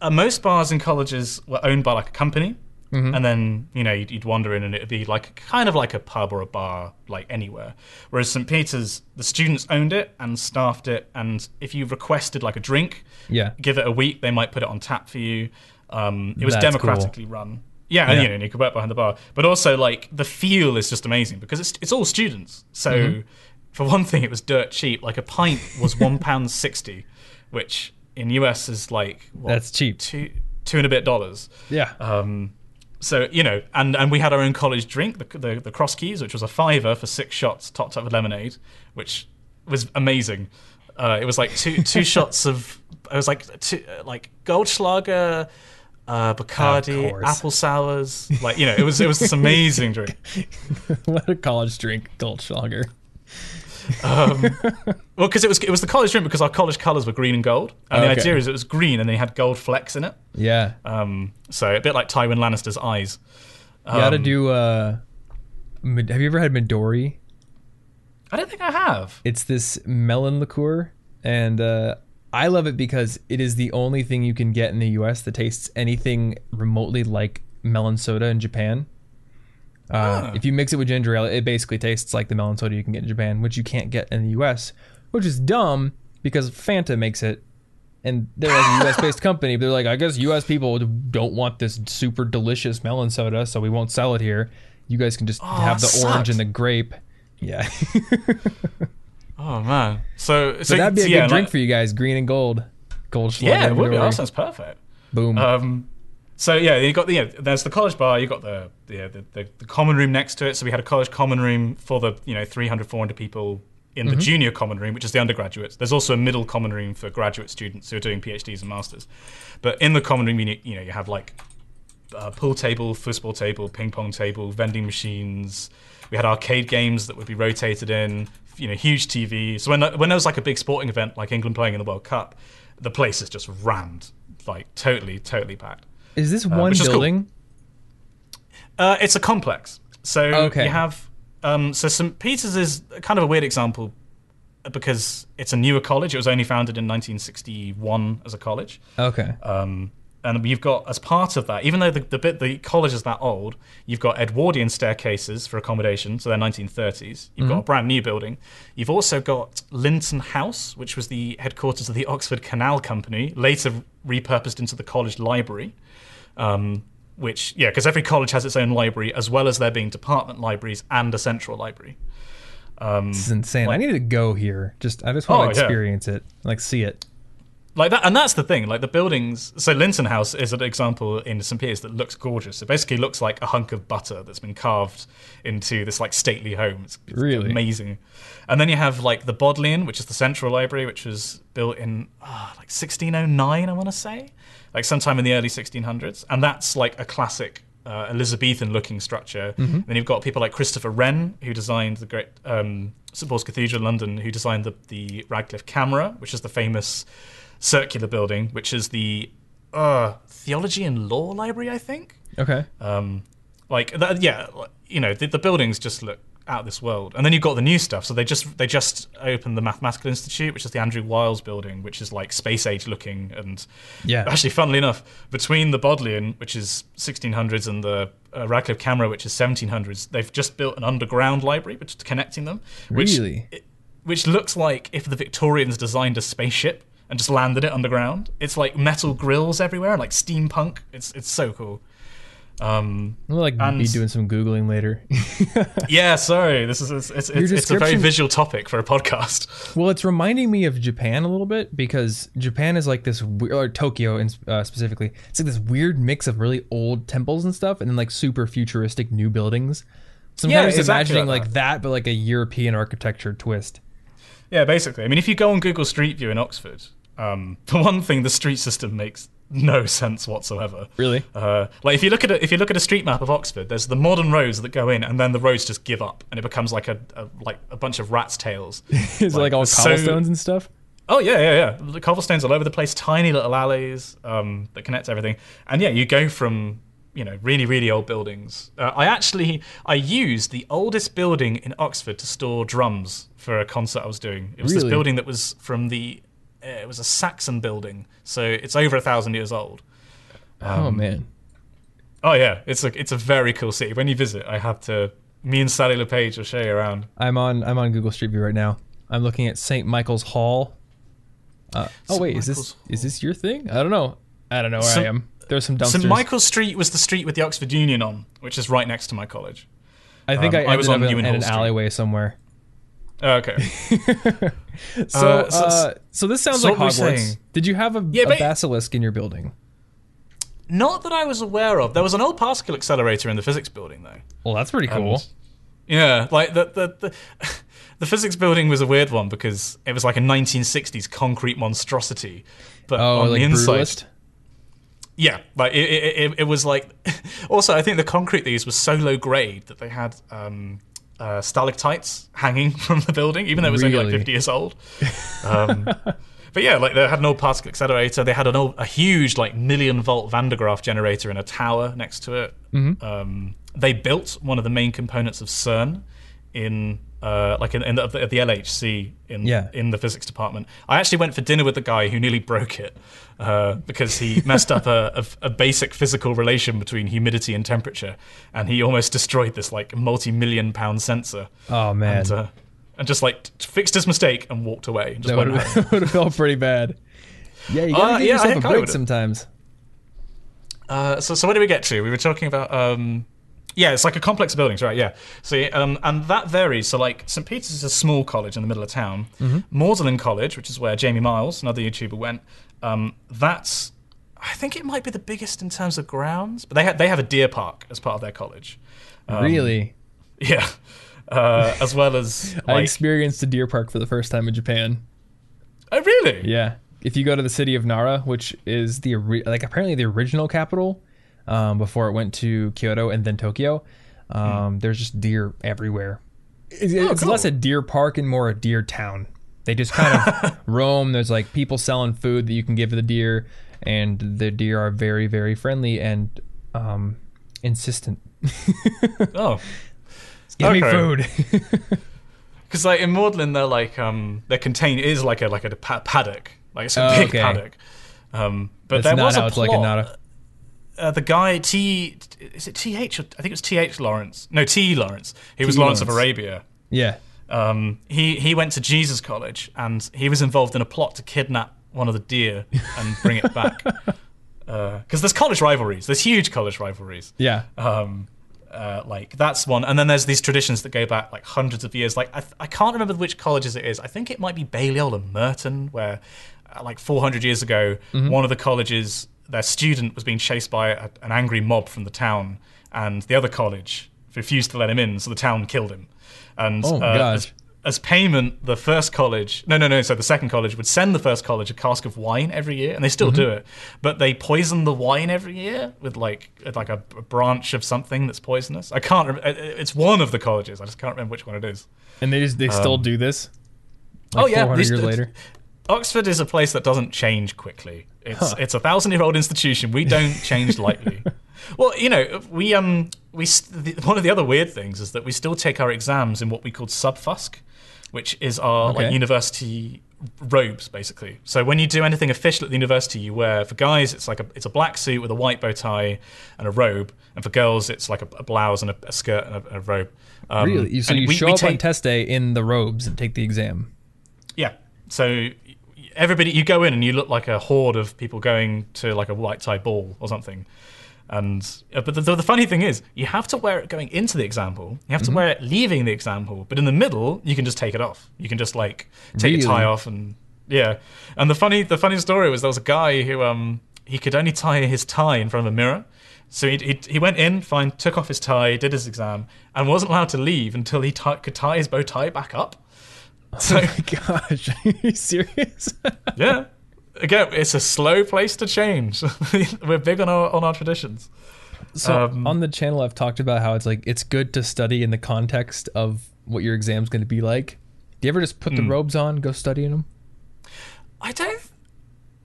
uh, most bars in colleges were owned by like a company, and then you know you'd, you'd wander in and it'd be like kind of like a pub or a bar like anywhere. Whereas St. Peter's, the students owned it and staffed it, and if you requested like a drink, Yeah. give it a week, they might put it on tap for you. Um, it was That's democratically run. Yeah, and Yeah. you know, and you could work behind the bar. But also, like the feel is just amazing because it's it's all students. So, Mm-hmm. for one thing, it was dirt cheap. Like a pint was one pound sixty, which in US is like what, That's cheap. two two and a bit dollars. Yeah. Um, so you know, and and we had our own college drink, the the, the Cross Keys, which was a fiver for six shots, topped up with lemonade, which was amazing. Uh, it was like two two shots of it was like two, like Goldschlager, uh, Bacardi, apple sours, like you know, it was it was this amazing drink. what a college drink, Goldschlager. Well, because it was it was the college drink because our college colours were green and gold, and the idea is it was green and they had gold flecks in it. Yeah. Um, so a bit like Tywin Lannister's eyes. You gotta Um, do. uh Have you ever had Midori? I don't think I have. It's this melon liqueur, and uh, I love it because it is the only thing you can get in the U.S. that tastes anything remotely like melon soda in Japan. Uh, Ah. If you mix it with ginger ale, it basically tastes like the melon soda you can get in Japan, which you can't get in the U.S., which is dumb because Fanta makes it, and they're like a U.S.-based company. But they're like, I guess U.S. people don't want this super delicious melon soda, so we won't sell it here. You guys can just have the that orange and the grape. Yeah. Oh man. So so, that'd be a good drink for you guys. Green and gold. Gold Yeah, it would be. That sounds perfect. Boom. Um, so yeah, you got the yeah, there's the college bar. You got the yeah, the, the the common room next to it. So we had a college common room for the you know 300 400 people in Mm-hmm. the junior common room, which is the undergraduates. There's also a middle common room for graduate students who are doing PhDs and masters. But in the common room, you know, you, know, you have like uh, pool table, football table, ping pong table, vending machines. We had arcade games that would be rotated in. You know, huge TV. So when when there was like a big sporting event like England playing in the World Cup, the place is just rammed, like totally, totally packed. Is this one uh, is cool. building? Uh, it's a complex. So Okay. you have um, so St Peter's is kind of a weird example because it's a newer college. It was only founded in 1961 as a college. Okay. Um, and you've got, as part of that, even though the, the bit the college is that old, you've got Edwardian staircases for accommodation, so they're 1930s. You've got a brand new building. You've also got Linton House, which was the headquarters of the Oxford Canal Company, later repurposed into the college library. Um, which, yeah, because every college has its own library, as well as there being department libraries and a central library. this is insane. I need to go here. Just I just want Oh, to yeah. experience it, like see it. like that and that's the thing like the buildings so linton house is an example in st Peter's that looks gorgeous it basically looks like a hunk of butter that's been carved into this like stately home it's, it's Really? amazing and then you have like the bodleian which is the central library which was built in ah, like 1609 i want to say like sometime in the early 1600s and that's like a classic uh, Elizabethan looking structure. Mm-hmm. Then you've got people like Christopher Wren, who designed the great um, St Paul's Cathedral in London, who designed the, the Radcliffe Camera, which is the famous circular building, which is the uh, Theology and Law Library, I think. Okay. Um, like that, yeah, you know, the, the buildings just look out of this world. And then you've got the new stuff. So they just they just opened the Mathematical Institute, which is the Andrew Wiles building, which is like space age looking. And Yeah. actually, funnily enough, between the Bodleian, which is 1600s, and the uh, Radcliffe Camera, which is 1700s, they've just built an underground library, which is connecting them. Which, Really? Which looks like if the Victorians designed a spaceship and just landed it underground. It's like metal grills everywhere, like steampunk. It's it's so cool. Um, I'll like be doing some googling later. yeah, sorry, this is it's it's, it's, it's a very visual topic for a podcast. well, it's reminding me of Japan a little bit because Japan is like this, we- or Tokyo in, uh, specifically. It's like this weird mix of really old temples and stuff, and then like super futuristic new buildings. Sometimes I'm Yeah, kind of just exactly imagining like like that, but like a European architecture twist. Yeah, basically. I mean, if you go on Google Street View in Oxford, um, for one thing, the street system makes no sense whatsoever. Really? Uh, like if you look at a, if you look at a street map of Oxford, there's the modern roads that go in, and then the roads just give up, and it becomes like a, a like a bunch of rats' tails. Is it like all so- cobblestones and stuff? Oh yeah, yeah, yeah. The cobblestones all over the place, tiny little alleys um, that connect everything, and yeah, you go from you know really really old buildings. Uh, I actually I used the oldest building in Oxford to store drums for a concert I was doing. It was this building that was from the it was a Saxon building, so it's over a thousand years old. oh man. Oh yeah, it's a it's a very cool city. When you visit, I have to. Me and Sally LePage will show you around. I'm on I'm on Google Street View right now. I'm looking at St. Michael's Hall. Uh, oh wait, is this Michael's is this your thing? I don't know. I don't know where St. I am. There's some dumpsters. St Michael's Street was the street with the Oxford Union on, which is right next to my college. I think um, I I was on Newman in an alleyway somewhere. Oh, okay. So, Uh, so- uh, so this sounds so like what were Hogwarts. saying? Did you have a, Yeah, a basilisk in your building? Not that I was aware of. There was an old particle accelerator in the physics building, though. Well, that's pretty cool. And- yeah, like the the, the the physics building was a weird one because it was like a 1960s concrete monstrosity, but oh, on like the inside, brutalist. yeah, like it, it, it, it was like. also, I think the concrete they used was so low grade that they had um, uh, stalactites hanging from the building, even though it was only like 50 years old. Um, but yeah, like they had an old particle accelerator. They had an old, a huge like million volt Van de Graaff generator in a tower next to it. Um, they built one of the main components of CERN in. Uh, like in, in the, of the, LHC in Yeah. in the physics department. I actually went for dinner with the guy who nearly broke it uh, because he messed up a, a, a basic physical relation between humidity and temperature, and he almost destroyed this like multi-million pound sensor. Oh man, And, uh, and just like fixed his mistake and walked away. And just that would have, felt pretty bad. Yeah, you gotta Uh, give yeah, yourself a break sometimes. Uh, so, so where did we get to? We were talking about, um, yeah, it's like a complex of buildings, right? Yeah. See, um, and that varies. So, like St. Peter's is a small college in the middle of town. Mm-hmm. Magdalen College, which is where Jamie Miles, another YouTuber, went. Um, that's, I think it might be the biggest in terms of grounds, but they ha- they have a deer park as part of their college. Um, really, Yeah. Uh, as well as I experienced a deer park for the first time in Japan. oh really? Yeah, if you go to the city of Nara, which is the like apparently the original capital um, before it went to Kyoto and then Tokyo, um, there's just deer everywhere. It's, it's cool. less a deer park and more a deer town. They just kind of roam. There's like people selling food that you can give to the deer, and the deer are very very friendly and um, insistent. Oh. Give me food. Because like in Magdalen, they're like um, they're contained it is like a like a pa- paddock, like it's a Oh, big okay. paddock. Um, but That's there not was a plot. like in Nara. Uh, the guy T is it T H? I think it was T H Lawrence. No T Lawrence. He was T. Lawrence of Arabia. yeah. Um, he he went to Jesus College and he was involved in a plot to kidnap one of the deer and bring it back. Because there's college rivalries. There's huge college rivalries. Yeah. Um, uh, like that's one, and then there's these traditions that go back like hundreds of years. Like I, I can't remember which colleges it is. I think it might be Balliol and Merton, where uh, like 400 years ago, Mm-hmm. one of the colleges, their student was being chased by a, an angry mob from the town, and the other college refused to let him in, so the town killed him. And Oh, uh, as, as payment, the first college, no, no, no, so the second college would send the first college a cask of wine every year, and they still Mm-hmm. do it. But they poison the wine every year with like like a, a branch of something that's poisonous. I can't. Rem- it- it's one of the colleges. I just can't remember which one it is. And they just they still do this. Like Um, oh yeah, 400 these- years later. Oxford is a place that doesn't change quickly. It's it's a thousand year old institution. We don't change lightly. well, you know, we um we st- the, one of the other weird things is that we still take our exams in what we call subfusc, which is our Okay. like university robes basically. So when you do anything official at the university, you wear for guys it's like a it's a black suit with a white bow tie and a robe, and for girls it's like a, a blouse and a, a skirt and a, a robe. Um, Really? So you we- show we up on test day in the robes and take the exam. yeah. So everybody, you go in and you look like a horde of people going to like a white tie ball or something. And uh, but the, the, the funny thing is, you have to wear it going into the example. You have to wear it leaving the example. But in the middle, you can just take it off. You can just like take your tie off and yeah. And the funny the funny story was there was a guy who um he could only tie his tie in front of a mirror. So he, he, he went in, fine, took off his tie, did his exam, and wasn't allowed to leave until he ti could tie his bow tie back up. So Oh my gosh, are you serious? yeah, again, it's a slow place to change. We're big on our on our traditions. So Um, on the channel, I've talked about how it's like it's good to study in the context of what your exam's going to be like. Do you ever just put Hmm. the robes on, go study in them? I don't.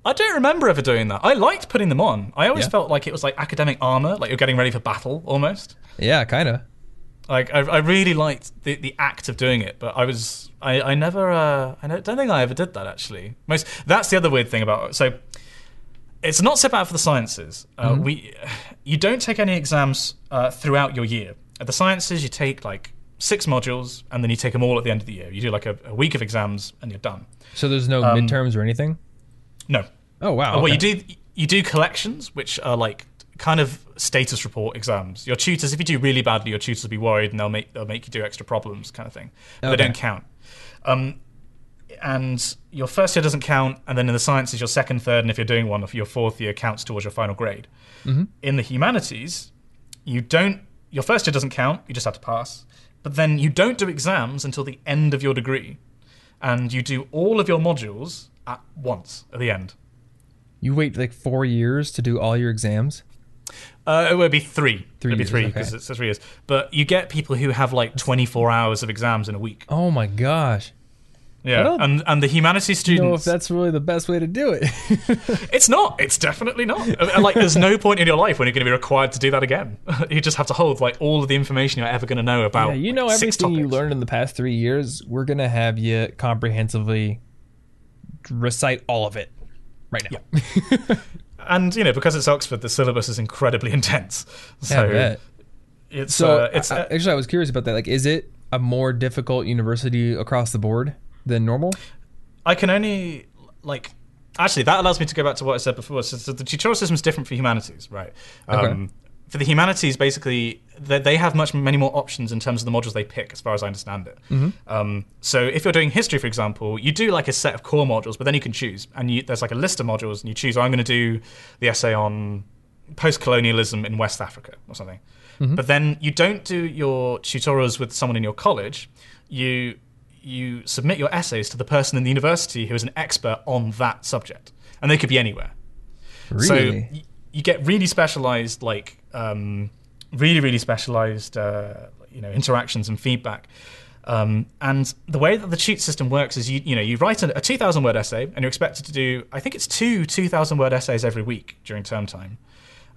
I don't remember ever doing that. I liked putting them on. I always Yeah. felt like it was like academic armor, like you're getting ready for battle almost. Yeah, kind of. Like I, I really liked the, the act of doing it, but I was I, I never uh, I don't think I ever did that actually. Most that's the other weird thing about so it's not so bad for the sciences. Uh, We you don't take any exams uh, throughout your year. At the sciences, you take like six modules, and then you take them all at the end of the year. You do like a, a week of exams, and you're done. So there's no Um, midterms or anything. No, Oh wow. well, you do you do collections, which are like kind of status report exams. Your tutors, if you do really badly, your tutors will be worried and they'll make they'll make you do extra problems, kind of thing. But Okay. They don't count. Um, and your first year doesn't count, and then in the sciences, your second, third, and if you're doing one, your fourth year counts towards your final grade. In the humanities, you don't. Your first year doesn't count. You just have to pass. But then you don't do exams until the end of your degree, and you do all of your modules at once at the end. You wait like four years to do all your exams. Uh, it would be three. Three It'd be years, three okay. because it's three years. But you get people who have like 24 hours of exams in a week. Oh my gosh. Yeah, and and the humanities don't know if students. that's really the best way to do it. It's not. It's definitely not. Uh, like, there's no point in your life when you're going to be required to do that again. you just have to hold like all of the information you're ever going to know about. yeah, you know like, everything you learned in the past three years. We're gonna have you comprehensively recite all of it right now. and you know because it's Oxford, the syllabus is incredibly intense. So I bet. it's So uh, it's I- actually, I was curious about that. Like, is it a more difficult university across the board than normal? I can only like actually that allows me to go back to what I said before. So, so the tutorial system is different for humanities, right? Okay. Um, for the humanities, basically, they, they have much many more options in terms of the modules they pick, as far as I understand it. Um, so if you're doing history, for example, you do like a set of core modules, but then you can choose, and you, there's like a list of modules, and you choose. Oh, I'm going to do the essay on post-colonialism in West Africa or something. But then you don't do your tutorials with someone in your college. You you submit your essays to the person in the university who is an expert on that subject, and they could be anywhere. So Really? y- you get really specialized, like um, really, really specialized, uh, you know, interactions and feedback. Um, and the way that the cheat system works is you, you know, you write a, a 2,000 word essay and you're expected to do, I think it's two 2,000 word essays every week during term time.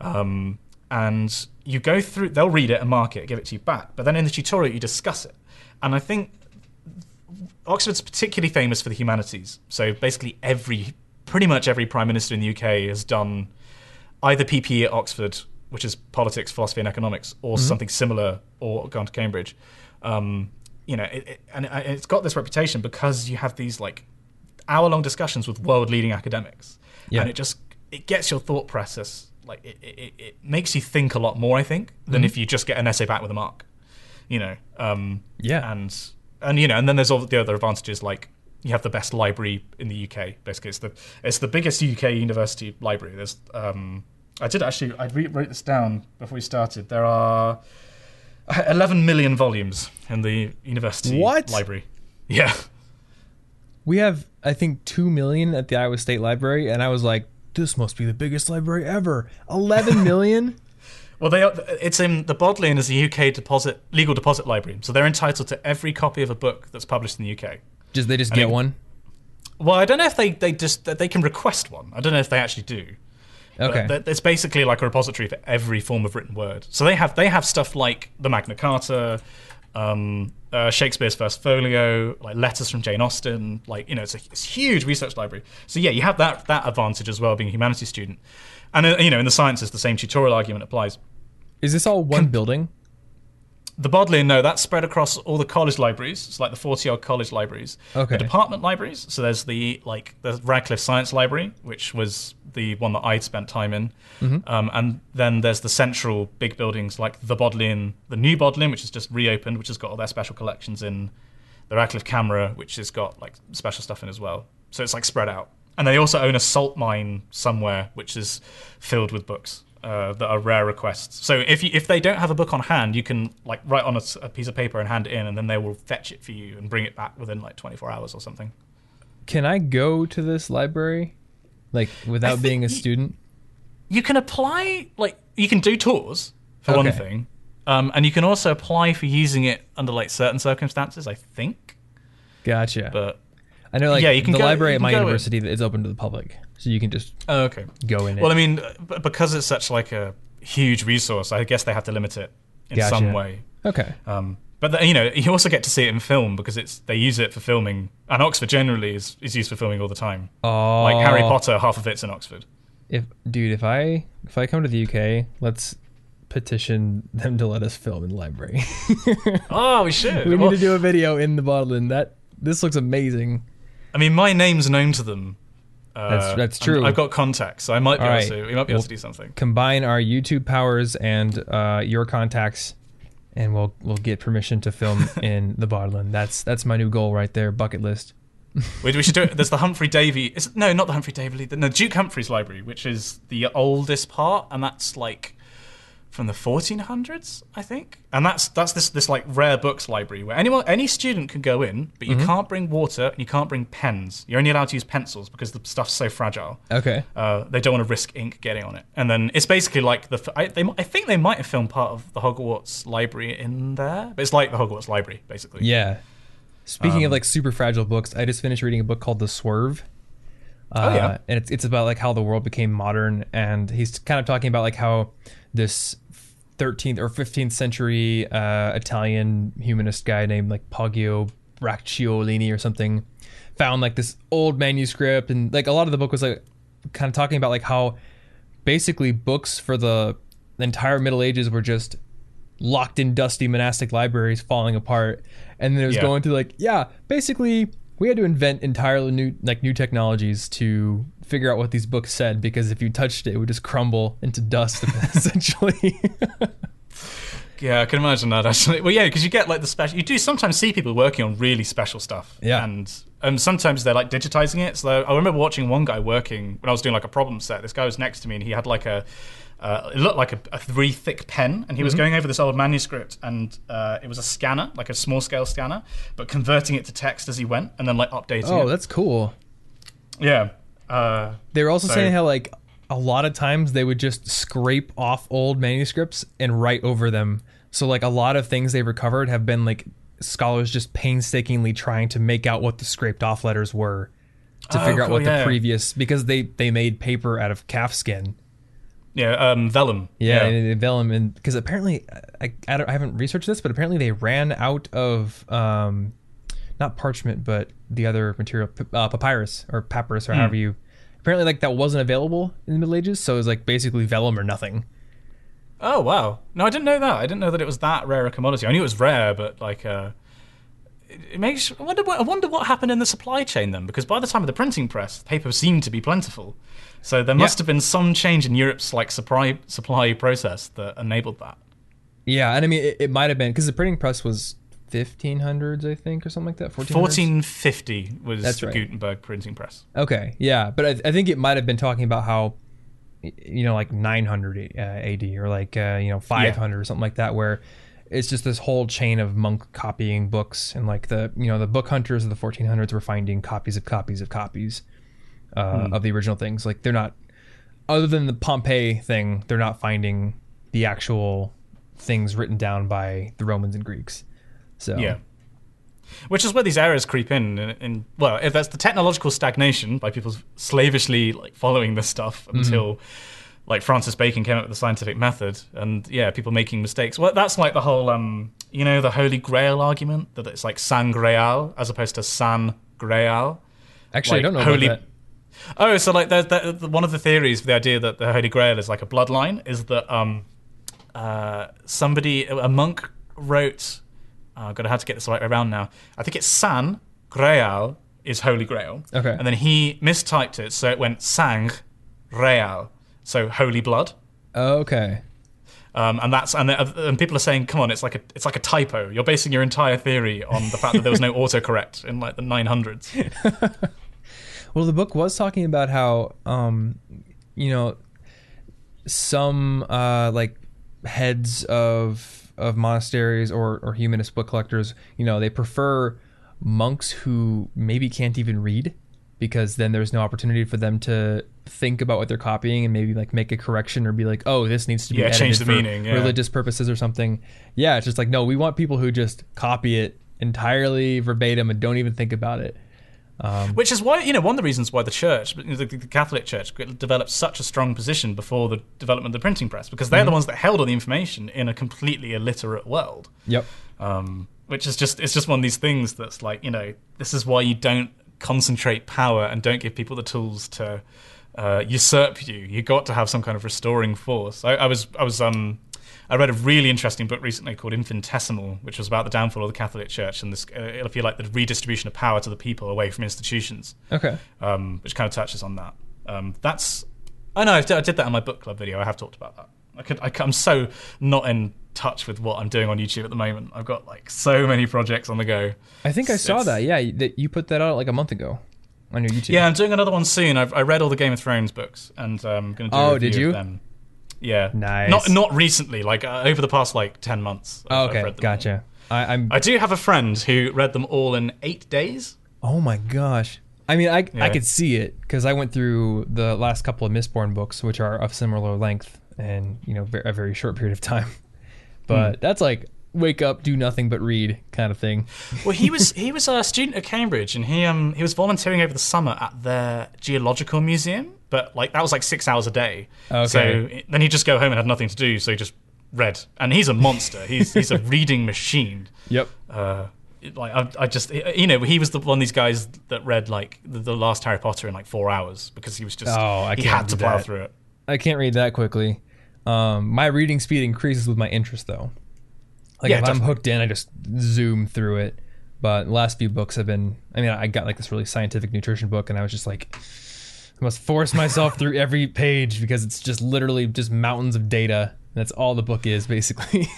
Um, and you go through, they'll read it and mark it, give it to you back. But then in the tutorial, you discuss it. And I think Oxford's particularly famous for the humanities. So basically, every, pretty much every prime minister in the UK has done either PPE at Oxford, which is politics, philosophy, and economics, or something similar, or gone to Cambridge. Um, you know, it, it, and it- it's got this reputation because you have these like hour-long discussions with world-leading academics, Yeah. and it just it gets your thought process like it, it, it makes you think a lot more. I think than if you just get an essay back with a mark. You know, um, Yeah. and and you know, and then there's all the other advantages like you have the best library in the UK. Basically, it's the it's the biggest UK university library. There's um, I did actually I re- wrote this down before we started. There are 11 million volumes in the university What? library. Yeah, We have, I think, two million at the Iowa State Library, and I was like, "This must be the biggest library ever." Eleven million. well, they are, it's in the Bodleian is a UK deposit legal deposit library, so they're entitled to every copy of a book that's published in the UK. Just they just get mean- one. Well, I don't know if they, they just they can request one. I don't know if they actually do. But Okay. th- it's basically like a repository for every form of written word. So they have they have stuff like the Magna Carta, um, uh, Shakespeare's First Folio, like letters from Jane Austen. Like you know, it's a, it's a huge research library. So yeah, you have that that advantage as well, being a humanities student. And uh, you know, in the sciences, the same tutorial argument applies. Is this all one building? The Bodleian, no, that's spread across all the college libraries. It's like the forty odd college libraries. Okay. The department libraries. So there's the like the Radcliffe Science Library, which was the one that I'd spent time in, um, and then there's the central big buildings like the Bodleian, the new Bodleian, which is just reopened, which has got all their special collections in. The Radcliffe Camera, which has got like special stuff in as well. So it's like spread out. And they also own a salt mine somewhere, which is filled with books uh, that are rare requests. So if you, if they don't have a book on hand, you can like write on a piece of paper and hand it in, and then they will fetch it for you and bring it back within like 24 hours or something. Can I go to this library, like without being a student? You can apply like you can do tours for one thing, um, and you can also apply for using it under like certain circumstances. I think, Gotcha. but I know, like yeah, you can the go- library you at my go in. university is open to the public, so you can just oh, okay. go in. Well, I mean, because it's such like a huge resource, I guess they have to limit it in Gotcha. some way. okay. Um, but the, you know, you also get to see it in film because it's they use it for filming, and Oxford generally is, is used for filming all the time. Oh, Like Harry Potter, half of it's in Oxford. If dude, if I if I come to the UK, let's petition them to let us film in the library. Oh, we should. we Well, need to do a video in the Bodleian. That this looks amazing. I mean, my name's known to them. Uh, That's- that's true. I've got contacts, so I might be All able right. to. We might be able Well- to do something. Combine our YouTube powers and uh, your contacts, and we'll we'll get permission to film in the Bodleian. That's that's my new goal right there, bucket list. We, we should do it. There's the Humphrey Davy. Is, no, not the Humphrey Davy. The, no, Duke Humphrey's Library, which is the oldest part, and that's like from the 1400s, I think. And that's that's this this like rare books library where anyone any student can go in, but you can't bring water and you can't bring pens. You're only allowed to use pencils because the stuff's so fragile. Okay. Uh, they don't want to risk ink getting on it. And then it's basically like the. I, they, I think they might have filmed part of the Hogwarts library in there, but it's like the Hogwarts library basically. Yeah. Speaking Um, of like super fragile books, I just finished reading a book called The Swerve. Uh, Oh, yeah. and it's it's about like how the world became modern, and he's kind of talking about like how this 13th or 15th century uh, Italian humanist guy named like Poggio Bracciolini or something found like this old manuscript, and like a lot of the book was like kind of talking about like how basically books for the entire Middle Ages were just locked in dusty monastic libraries falling apart and then it was Yeah. going through like yeah basically we had to invent entirely new like new technologies to figure out what these books said because if you touched it it would just crumble into dust essentially Yeah, I can imagine that actually. Well, yeah, because you get like the special. You do sometimes see people working on really special stuff. Yeah. and and sometimes they're like digitizing it. So I remember watching one guy working when I was doing like a problem set. This guy was next to me, and he had like a. Uh, it looked like a, a very thick pen, and he was going over this old manuscript, and uh, it was a scanner, like a small scale scanner, but converting it to text as he went, and then like updating oh it. that's cool Yeah. Uh, they were also So- saying how like a lot of times they would just scrape off old manuscripts and write over them so like a lot of things they recovered have been like scholars just painstakingly trying to make out what the scraped off letters were to Oh, figure out what yeah. the previous because they they made paper out of calf skin yeah, um, vellum. yeah, and vellum and because apparently I, I, don't, I haven't researched this but apparently they ran out of um not parchment but the other material uh, papyrus or papyrus or Hmm. however you apparently like that wasn't available in the middle ages so it was like basically vellum or nothing Oh wow! No, I didn't know that. I didn't know that it was that rare a commodity. I knew it was rare, but like, uh, it, it makes. I wonder, what, I wonder what happened in the supply chain then, because by the time of the printing press, paper seemed to be plentiful. So there must have been some change in Europe's like supply supply process that enabled that. yeah and i mean it, it might have been because the printing press was 1500s i think or something like that 1400s? 1450 was That's the right. Gutenberg printing press. Okay, yeah, but I, I think it might have been talking about how, you know, like 900 uh, AD or like uh, you know 500 or something like that, where it's just this whole chain of monk copying books, and like the you know the book hunters of the 1400s were finding copies of copies of copies uh, of the original things. Like they're not, other than the Pompeii thing, they're not finding the actual things written down by the Romans and Greeks. So Yeah. Which is where these errors creep in, and, in well, if that's the technological stagnation by people slavishly like following this stuff until like Francis Bacon came up with the scientific method, and yeah, people making mistakes. Well, that's like the whole, um, you know, the Holy Grail argument that it's like San Graal as opposed to San Graal. actually, I don't know holy- about that. Oh, so like there's the, the, one of the theories for the idea that the Holy Grail is like a bloodline is that um, uh, somebody, a monk, wrote. Oh, God, I had to get this right around now. I think it's San Graal is Holy Grail. Okay. And then he mistyped it, so it went Sang Real, so Holy Blood. Okay. Um, and that's and, and people are saying, come on, it's like a it's like a typo. You're basing your entire theory on the fact that there was no autocorrect in like the 900s. Well, the book was talking about how, um, you know, some uh, like heads of of monasteries or or humanist book collectors, you know, they prefer monks who maybe can't even read because then there's no opportunity for them to think about what they're copying and maybe like make a correction or be like, oh, this needs to be Yeah, edited change the for meaning, yeah. religious purposes or something. Yeah, it's just like no, we want people who just copy it entirely verbatim and don't even think about it. Which is why, you know, one of the reasons why the church, the, the Catholic Church, developed such a strong position before the development of the printing press, because they're the ones that held all the information in a completely illiterate world. Yep. Um, which is just, it's just one of these things that's like, you know, this is why you don't concentrate power and don't give people the tools to uh, usurp you. You got to have some kind of restoring force. I, I was, I was, um, I read a really interesting book recently called Infinitesimal, which was about the downfall of the Catholic Church and this, uh, if you like, the redistribution of power to the people away from institutions, Okay. um, which kind of touches on that. Um, that's, I know I did, I did that in my book club video. I have talked about that. I could, I, am so not in touch with what I'm doing on YouTube at the moment. I've got like so many projects on the go. I think I saw It's- that. Yeah, that you put that out like a month ago on your YouTube. Yeah, I'm doing another one soon. I've I read all the Game of Thrones books and um, going to do. Oh, a review did you? Of them. Yeah, Nice. Not not recently, like uh, over the past like ten months. I've- Oh, I've okay. read them. Gotcha. I, I'm. I do have a friend who read them all in eight days. oh my gosh. I mean, I I could see it because I went through the last couple of Mistborn books, which are of similar length and you know a very short period of time. But that's like wake up, do nothing but read kind of thing. Well, he was he was a student at Cambridge, and he um he was volunteering over the summer at their geological museum. But like that was like six hours a day. Okay. So then he'd just go home and had nothing to do, so he just read. And he's a monster. he's he's a reading machine. Yep. uh, like I, I just you know he was the one of these guys that read like the, the last Harry Potter in like four hours because he was just Oh, I he had to plow that. through it. I can't read that quickly. Um, my reading speed increases with my interest, though. Like Yeah, if I'm hooked in, I just zoom through it. But last few books have been. I mean, I got like this really scientific nutrition book, and I was just like, I must force myself through every page because it's just literally just mountains of data. That's all the book is, basically.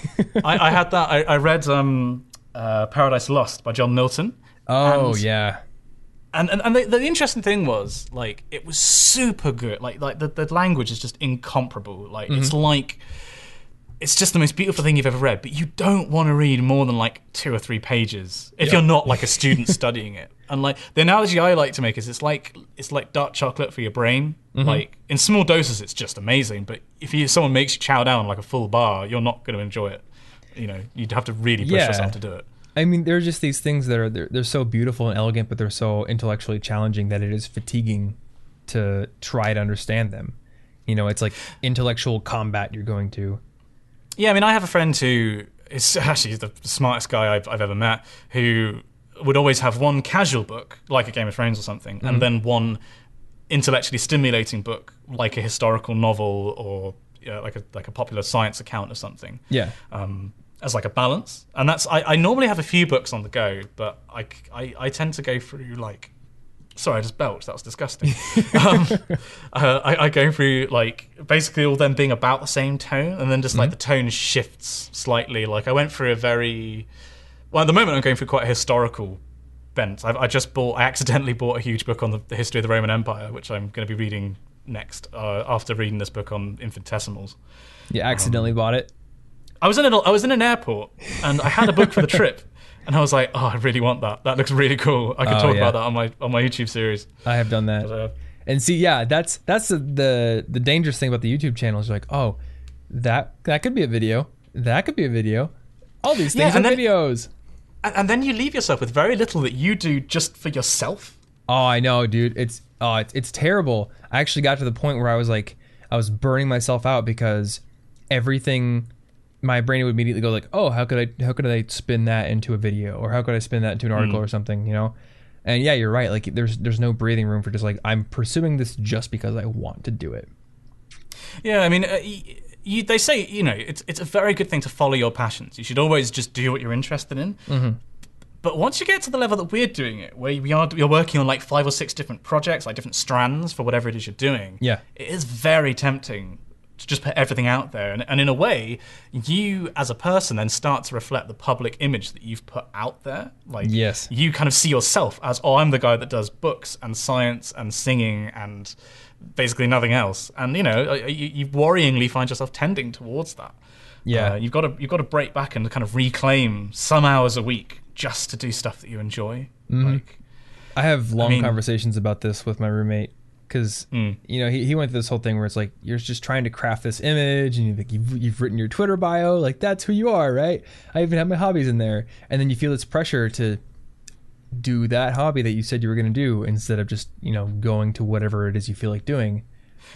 I, I had that. I, I read um, uh, Paradise Lost by John Milton. oh And- yeah, And and, and the, the interesting thing was like it was super good. Like like the, the language is just incomparable. Like it's Mm-hmm. like it's just the most beautiful thing you've ever read. But you don't want to read more than like two or three pages if you're not like a student studying it. And like the analogy I like to make is it's like it's like dark chocolate for your brain. Mm-hmm. Like in small doses, it's just amazing. But if you, someone makes you chow down like a full bar, you're not going to enjoy it. You know, you'd have to really push Yeah. yourself to do it. I mean, there are just these things that are they're, they're so beautiful and elegant, but they're so intellectually challenging that it is fatiguing to try to understand them. You know, it's like intellectual combat you're going to. Yeah, I mean, I have a friend who is actually the smartest guy I've, I've ever met, who would always have one casual book, like a Game of Thrones or something, and then one intellectually stimulating book, like a historical novel or you know, like a like a popular science account or something. Yeah. Um, as like a balance, and that's I, I normally have a few books on the go, but I, I, I tend to go through like Sorry, I just belched. That was disgusting. um, uh, I, I go through like basically all them being about the same tone, and then just like the tone shifts slightly. Like I went through a very well at the moment I'm going through quite a historical bent. I've, I just bought. I accidentally bought a huge book on the, the history of the Roman Empire, which I'm going to be reading next uh, after reading this book on infinitesimals. You accidentally bought it. I was in a, I was in an airport and I had a book for the trip, and I was like, oh, I really want that. That looks really cool. I could Oh, talk yeah. about that on my on my YouTube series. I have done that. Uh, And see, yeah, that's that's the, the the dangerous thing about the YouTube channel is like, oh, that that could be a video. That could be a video. All these Yeah, things are and then- videos. and, and then you leave yourself with very little that you do just for yourself. Oh, I know, dude. It's oh, it's, it's terrible. I actually got to the point where I was like, I was burning myself out because everything, my brain would immediately go like, oh, how could I, how could I spin that into a video, or how could I spin that into an article or something, you know? And yeah, you're right. Like, there's there's no breathing room for just like I'm pursuing this just because I want to do it. Yeah, I mean, uh, you, they say you know it's it's a very good thing to follow your passions. You should always just do what you're interested in. Mm-hmm. But once you get to the level that we're doing it, where we are you're working on like five or six different projects, like different strands for whatever it is you're doing, Yeah. it is very tempting to just put everything out there. And, and in a way, you as a person then start to reflect the public image that you've put out there. Like Yes. you kind of see yourself as, oh, I'm the guy that does books and science and singing and basically nothing else. And you know, you, you worryingly find yourself tending towards that. Yeah. Uh, you've got to you've got to break back and kind of reclaim some hours a week just to do stuff that you enjoy. Mm-hmm. Like, I have long mean- conversations about this with my roommate because Mm. you know he, he went through this whole thing where it's like you're just trying to craft this image and you think you've, you've written your Twitter bio like that's who you are right I even have my hobbies in there and then you feel this pressure to do that hobby that you said you were going to do instead of just you know going to whatever it is you feel like doing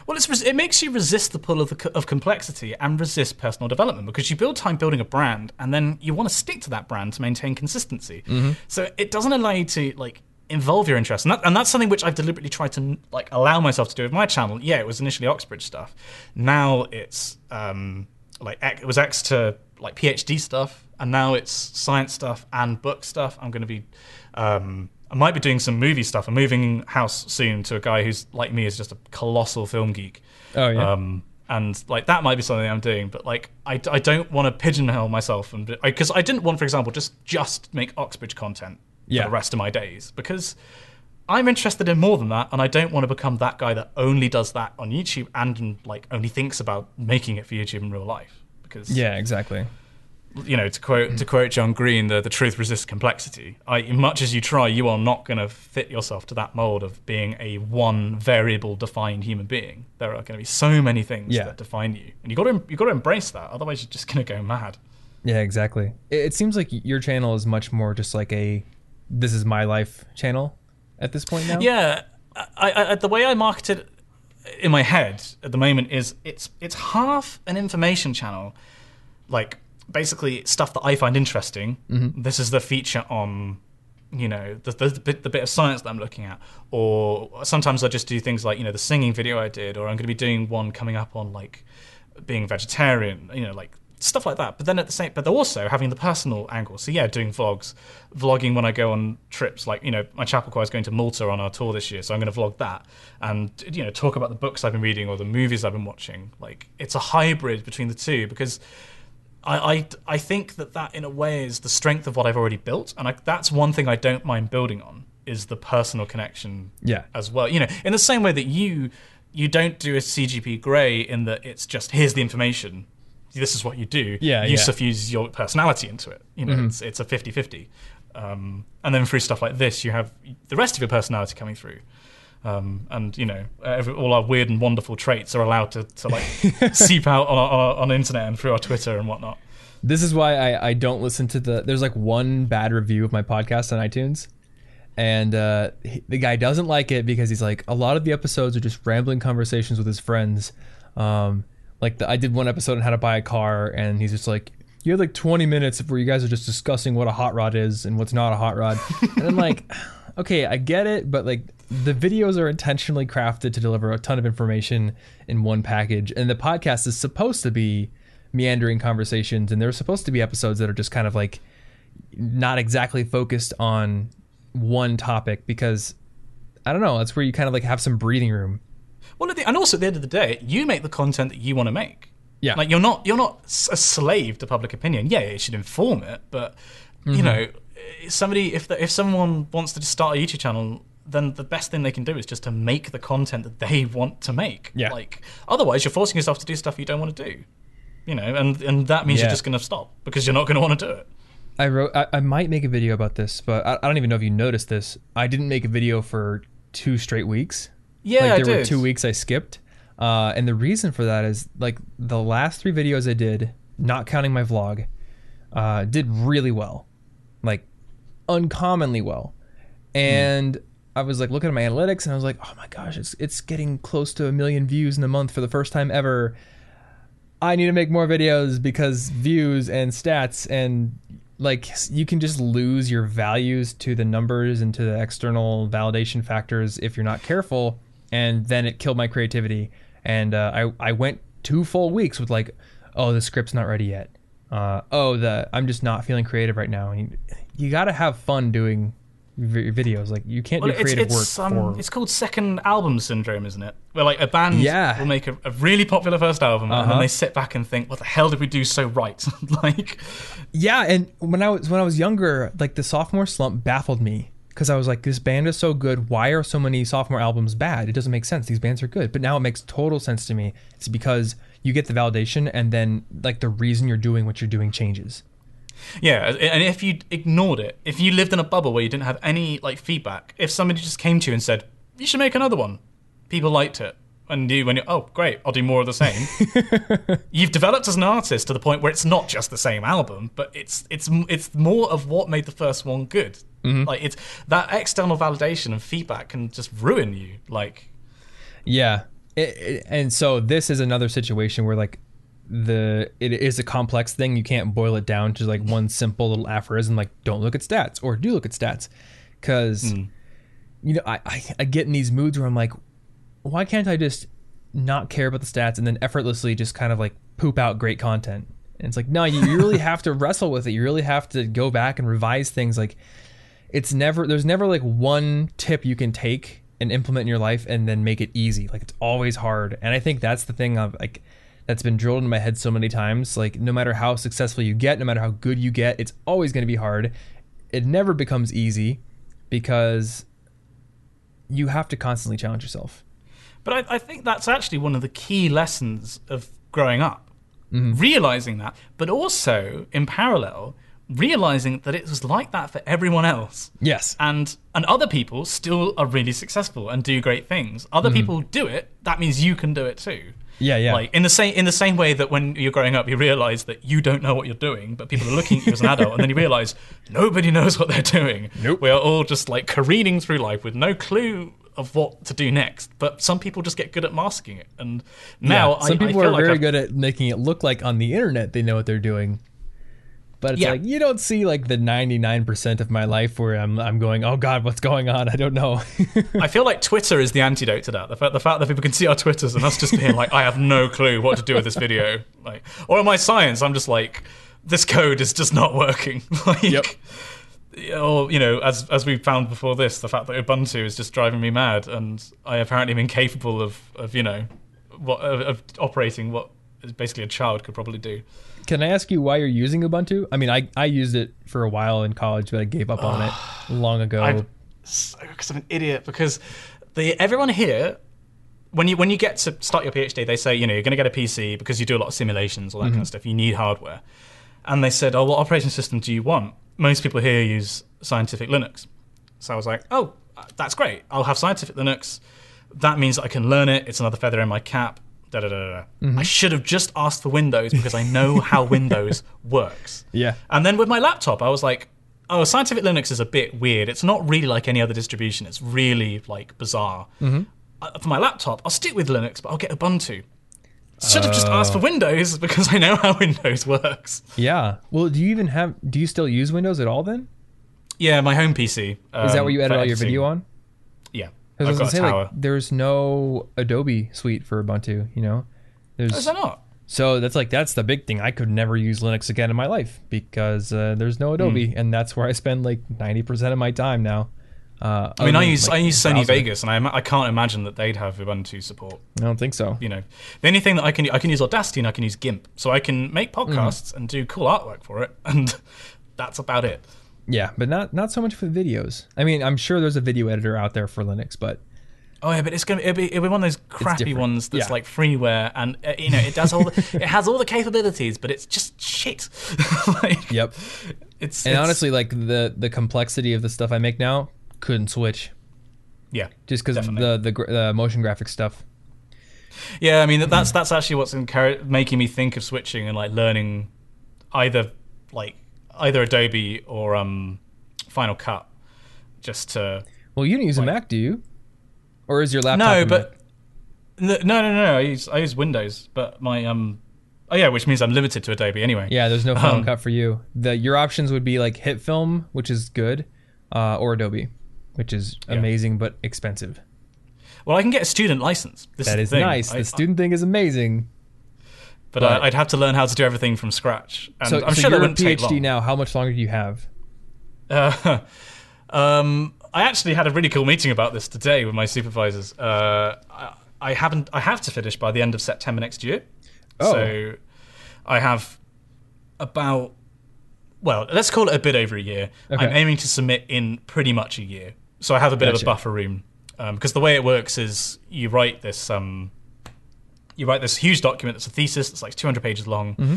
Well, it makes you resist the pull of, the, of complexity and resist personal development because you build time building a brand and then you want to stick to that brand to maintain consistency. So it doesn't allow you to like involve your interests, and, that, and that's something which I've deliberately tried to like allow myself to do with my channel. Yeah, it was initially Oxbridge stuff. Now it's um, like it was X to like PhD stuff, and now it's science stuff and book stuff. I'm going to be. Um, I might be doing some movie stuff. I'm moving house soon to a guy who's like me is just a colossal film geek. Oh, yeah. Um, and like that might be something I'm doing, but like I, I don't want to pigeonhole myself and because I, didn't want, for example, just just make Oxbridge content Yeah. for the rest of my days because I'm interested in more than that, and I don't want to become that guy that only does that on YouTube and like only thinks about making it for YouTube in real life. Because yeah exactly you know, to quote to quote John Green, the, the truth resists complexity. I, much as you try, you are not going to fit yourself to that mold of being a one variable defined human being. There are going to be so many things Yeah. that define you, and you got to you got to embrace that. Otherwise, you're just going to go mad. yeah exactly it, it seems like your channel is much more just like a this is my life channel at this point now? Yeah, I, I, the way I market it in my head at the moment is it's it's half an information channel, like basically stuff that I find interesting. Mm-hmm. This is the feature on, you know, the, the, the, bit, the bit of science that I'm looking at, or sometimes I just do things like you know the singing video I did, or I'm going to be doing one coming up on like being vegetarian, you know, like stuff like that. But then at the same, but they're also having the personal angle. So yeah, doing vlogs, vlogging when I go on trips. Like you know, my chapel choir is going to Malta on our tour this year, so I'm going to vlog that and you know talk about the books I've been reading or the movies I've been watching. Like it's a hybrid between the two because. I, I, I think that that in a way is the strength of what I've already built, and I, that's one thing I don't mind building on is the personal connection yeah as well. You know, in the same way that you you don't do a CGP grey in that it's just here's the information. This is what you do. Yeah, you yeah. suffuse your personality into it. You know, it's it's a 50-50. Um, and then through stuff like this, you have the rest of your personality coming through. Um, and you know, every, all our weird and wonderful traits are allowed to, to like seep out on, on, on the internet and through our Twitter and whatnot. This is why I, I don't listen to the. There's like one bad review of my podcast on iTunes, and uh, he- the guy doesn't like it because he's like a lot of the episodes are just rambling conversations with his friends. Um, like the, I did one episode on how to buy a car, and he's just like, "You had like 20 minutes where you guys are just discussing what a hot rod is and what's not a hot rod," and I'm like, "Okay, I get it, but like." The videos are intentionally crafted to deliver a ton of information in one package, and the podcast is supposed to be meandering conversations and there's supposed to be episodes that are just kind of like not exactly focused on one topic because I don't know, that's where you kind of like have some breathing room. Well, at the, and also at the end of the day, you make the content that you want to make. Yeah. Like you're not you're not a slave to public opinion. Yeah, it should inform it, but Mm-hmm. you know, somebody if the, if someone wants to just start a YouTube channel, then the best thing they can do is just to make the content that they want to make. Yeah. Like otherwise, you're forcing yourself to do stuff you don't want to do. You know, and and that means Yeah. you're just going to stop because you're not going to want to do it. I wrote I, I might make a video about this, but I, I don't even know if you noticed this. I didn't make a video for two straight weeks. Yeah, like I there were did. two weeks I skipped. Uh, and the reason for that is like the last three videos I did, not counting my vlog, uh, did really well, like uncommonly well. And I was like looking at my analytics and I was like, oh my gosh, it's it's getting close to a million views in a month for the first time ever. I need to make more videos because views and stats and like you can just lose your values to the numbers and to the external validation factors if you're not careful and then it killed my creativity and uh, I, I went two full weeks with like, oh, the script's not ready yet. Uh, oh, the I'm just not feeling creative right now. And You, you got to have fun doing vi- videos. Like you can't Well, do it's, creative it's, work um, for. it's called second album syndrome, isn't it? Where like a band Yeah. will make a, a really popular first album and Uh-huh. then they sit back and think, "What the hell did we do so right?" like, Yeah, and when I was when I was younger, like the sophomore slump baffled me because I was like, this band is so good. Why are so many sophomore albums bad? It doesn't make sense. These bands are good, but now it makes total sense to me. It's because you get the validation, and then like the reason you're doing what you're doing changes. yeah, and if you ignored it, if you lived in a bubble where you didn't have any like feedback, if somebody just came to you and said, "You should make another one," people liked it. And you, when you, oh great, I'll do more of the same. You've developed as an artist to the point where it's not just the same album, but it's it's it's more of what made the first one good. Mm-hmm. Like it's that external validation and feedback can just ruin you. Like Yeah, it, it- and so this is another situation where like the it is a complex thing. You can't boil it down to like one simple little aphorism like "don't look at stats" or "do look at stats," because hmm. you know I, I I get in these moods where I'm like, why can't I just not care about the stats and then effortlessly just kind of like poop out great content? And it's like, no, you, you really have to wrestle with it. You really have to go back and revise things. Like, it's never there's never like one tip you can take and implement in your life and then make it easy. Like, it's always hard. And I think that's the thing of like that's been drilled into my head so many times. Like, no matter how successful you get, no matter how good you get, it's always going to be hard. It never becomes easy because you have to constantly challenge yourself. But I, I think that's actually one of the key lessons of growing up. Mm-hmm. Realizing that, but also in parallel, realizing that it was like that for everyone else. Yes. And and other people still are really successful and do great things. Other people do it, that means you can do it too. Yeah, yeah. Like in the same in the same way that when you're growing up, you realize that you don't know what you're doing, but people are looking at you as an adult, and then you realize nobody knows what they're doing. Nope. We are all just like careening through life with no clue of what to do next. But some people just get good at masking it, and now Yeah, some I, I people feel are like very I've- good at making it look like on the internet they know what they're doing. But it's Yeah. like you don't see like the 99% of my life where I'm I'm going, "Oh god, what's going on? I don't know." I feel like Twitter is the antidote to that. The fact, the fact that people can see our Twitters and us just being like, I have no clue what to do with this video. Like, or in my science, I'm just like, this code is just not working. like, Yep. Or you know, as as we found before this, the fact that Ubuntu is just driving me mad, and I apparently am incapable of of you know, what of, of operating what is basically a child could probably do. Can I ask you why you're using Ubuntu? I mean, I I used it for a while in college, but I gave up on it long ago. I'm so because I'm an idiot because the everyone here when you when you get to start your PhD they say you know you're going to get a PC because you do a lot of simulations all that mm-hmm. kind of stuff you need hardware and they said oh what operating system do you want most people here use scientific Linux so I was like oh that's great I'll have scientific Linux that means that I can learn it it's another feather in my cap da da da da da. I should have just asked for Windows because I know how Windows works yeah. and then with my laptop, I was like, oh, Scientific Linux is a bit weird. It's not really like any other distribution. It's really like bizarre. Mm-hmm. Uh, for my laptop, I'll stick with Linux, but I'll get Ubuntu. Should have just asked for Windows because I know how Windows works. Yeah. Well, do you even have do you still use Windows at all then? Yeah, my home PC. Is that um, what you edit all your video on? Yeah, 'Cause I was gonna say like there's no Adobe suite for Ubuntu, you know? There's Is that not? So that's like that's the big thing. I could never use Linux again in my life because uh, there's no Adobe, Hmm. and that's where I spend like ninety percent of my time now. Uh, I mean, I use like, I use Sony browser. Vegas, and I, I can't imagine that they'd have Ubuntu support. I don't think so. You know, the only thing that I can I can use Audacity and I can use GIMP, so I can make Mm-hmm. podcasts and do cool artwork for it, and that's about it. Yeah, but not not so much for videos. I mean, I'm sure there's a video editor out there for Linux, but Oh yeah, but it's gonna it'll be, it'll be one of those crappy ones that's Yeah. like freeware, and uh, you know it does all the, it has all the capabilities, but it's just shit. like, yep. it's And it's- honestly, like the the complexity of the stuff I make now couldn't switch yeah, just because the the the motion graphic stuff. yeah. I mean that's that's actually what's making me think of switching and like learning either like either Adobe or um Final Cut, just to Well, you don't use a Mac, do you? Or is your laptop? no, but no, no, no, no. I use I use Windows, but my um oh yeah, which means I'm limited to Adobe anyway. yeah, there's no Final Um, Cut for you. The your options would be like HitFilm, which is good, uh, or Adobe, which is amazing but expensive. Well, I can get a student license. This That is is nice. I- the student thing is amazing. but uh, I'd have to learn how to do everything from scratch. And so, I'm so sure you're a wouldn't take PhD now. How much longer do you have? Uh, um, I actually had a really cool meeting about this today with my supervisors. Uh, I, I haven't. I have to finish by the end of September next year. Oh. So I have about well, let's call it a bit over a year. Okay. I'm aiming to submit in pretty much a year, so I have a bit of a buffer room. Um, because the way it works is you write this um, you write this huge document that's a thesis that's like 200 pages long Mm-hmm.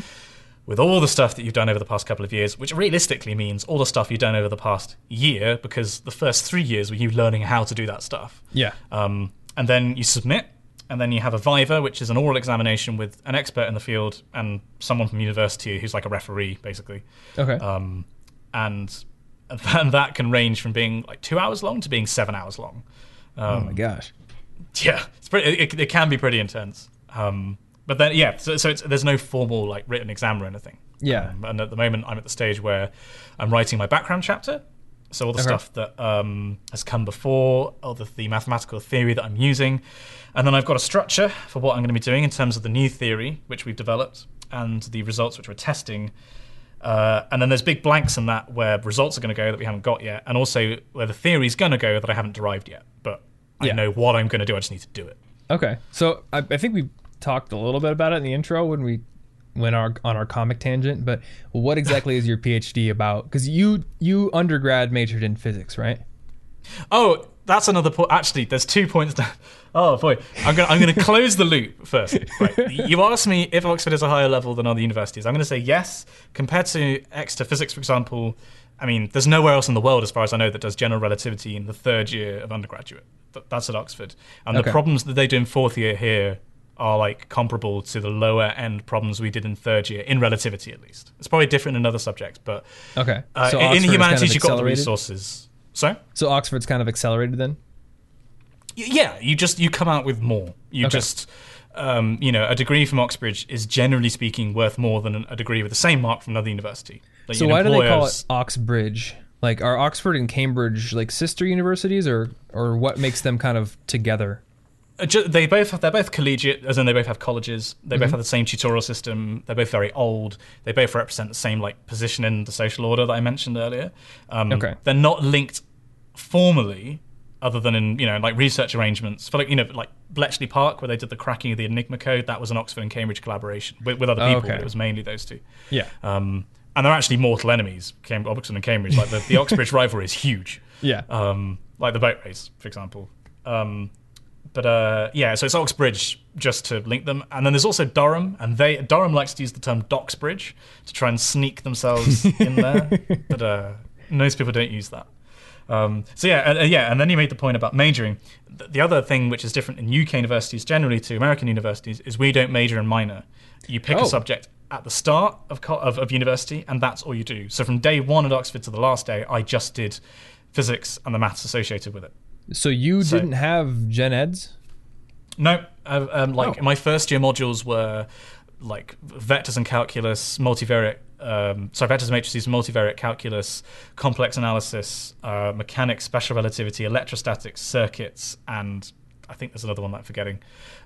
with all the stuff that you've done over the past couple of years, which realistically means all the stuff you've done over the past year, because the first three years were you learning how to do that stuff. Yeah. Um, and then you submit, and then you have a viva, which is an oral examination with an expert in the field and someone from university who's like a referee, basically. Okay. Um, and and that can range from being like two hours long to being seven hours long. oh Um, my gosh. yeah, it's pretty, it, it can be pretty intense. Um, but then, yeah, so, so it's, there's no formal like written exam or anything. Yeah. Um, and at the moment, I'm at the stage where I'm writing my background chapter. So all the Okay. stuff that um, has come before, all the, the mathematical theory that I'm using, and then I've got a structure for what I'm going to be doing in terms of the new theory which we've developed and the results which we're testing. Uh, and then there's big blanks in that where results are going to go that we haven't got yet, and also where the theory's going to go that I haven't derived yet. But I Yeah. know what I'm going to do. I just need to do it. Okay. So I, I think we talked a little bit about it in the intro when we went our on our comic tangent. But what exactly is your PhD about? Because you you undergrad majored in physics, right? Oh, that's another point. Actually, there's two points. Oh boy, I'm gonna I'm gonna close the loop first. Right. You asked me if Oxford is a higher level than other universities. I'm gonna say yes. Compared to Exeter Physics, for example, I mean, there's nowhere else in the world, as far as I know, that does general relativity in the third year of undergraduate. That's at Oxford, and Okay. the problems that they do in fourth year here are like comparable to the lower end problems we did in third year in relativity, at least. It's probably different in other subjects, but Okay. uh, so in humanities, kind of you've got the resources. So. So Oxford's kind of accelerated then. Yeah, you just you come out with more. You Okay. just um, you know a degree from Oxbridge is generally speaking worth more than a degree with the same mark from another university. Like, So why do they call it Oxbridge? Like are Oxford and Cambridge like sister universities, or or what makes them kind of together? Uh, ju- they both have, they're both collegiate, as in they both have colleges. They Mm-hmm. both have the same tutorial system. They're both very old. They both represent the same like position in the social order that I mentioned earlier. Um, Okay. They're not linked formally, other than in you know like research arrangements for like you know like Bletchley Park where they did the cracking of the Enigma code. That was an Oxford and Cambridge collaboration with, with other Oh, people. okay. But it was mainly those two. Yeah. Um, and they're actually mortal enemies, Cam- Oxford and Cambridge. Like the, the Oxbridge rivalry is huge. Yeah. Um, like the boat race, for example. Um, but uh, yeah, so it's Oxbridge just to link them, and then there's also Durham, and they Durham likes to use the term Doxbridge to try and sneak themselves in there, but uh, most people don't use that. Um, so yeah, and, uh, yeah, and then you made the point about majoring. The, the other thing which is different in UK universities generally to American universities is we don't major and minor. You pick Oh. a subject at the start of, co- of of university, and that's all you do. So from day one at Oxford to the last day, I just did physics and the maths associated with it. So you So- didn't have gen eds? No, uh, um, like Oh. my first year modules were like vectors and calculus, multivariate, um, sorry, vectors and matrices, multivariate calculus, complex analysis, uh, mechanics, special relativity, electrostatics, circuits, and I think there's another one that I'm forgetting.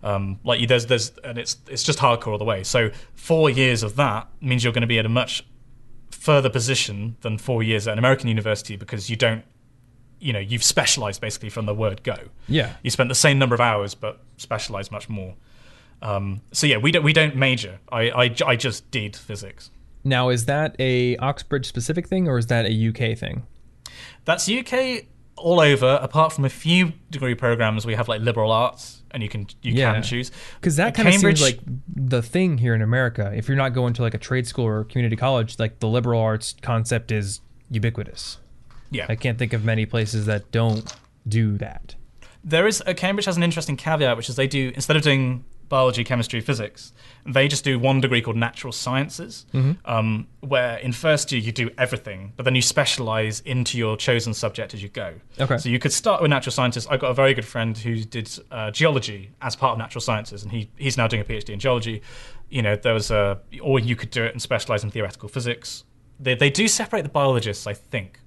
Um, like you- there's there's and it's it's just hardcore all the way. So four years of that means you're going to be at a much further position than four years at an American university because you don't, you know, you've specialized basically from the word go Yeah. you spent the same number of hours but specialized much more. Um, so yeah, we don't we don't major. I, I, I just did physics. Now is that a Oxbridge specific thing or is that a UK thing? That's UK all over. Apart from a few degree programs, we have like liberal arts, and you can you Yeah. can choose. Because that kind of seems like the thing here in America. If you're not going to like a trade school or community college, like the liberal arts concept is ubiquitous. Yeah, I can't think of many places that don't do that. there is. Uh, Cambridge has an interesting caveat, which is they do instead of doing biology, chemistry, physics, they just do one degree called natural sciences, Mm-hmm. um, where in first year you do everything, but then you specialize into your chosen subject as you go. Okay. So you could start with natural sciences. I've got a very good friend who did uh, geology as part of natural sciences, and he he's now doing a PhD in geology. You know, there was a, or you could do it and specialize in theoretical physics. They they do separate the biologists, I think,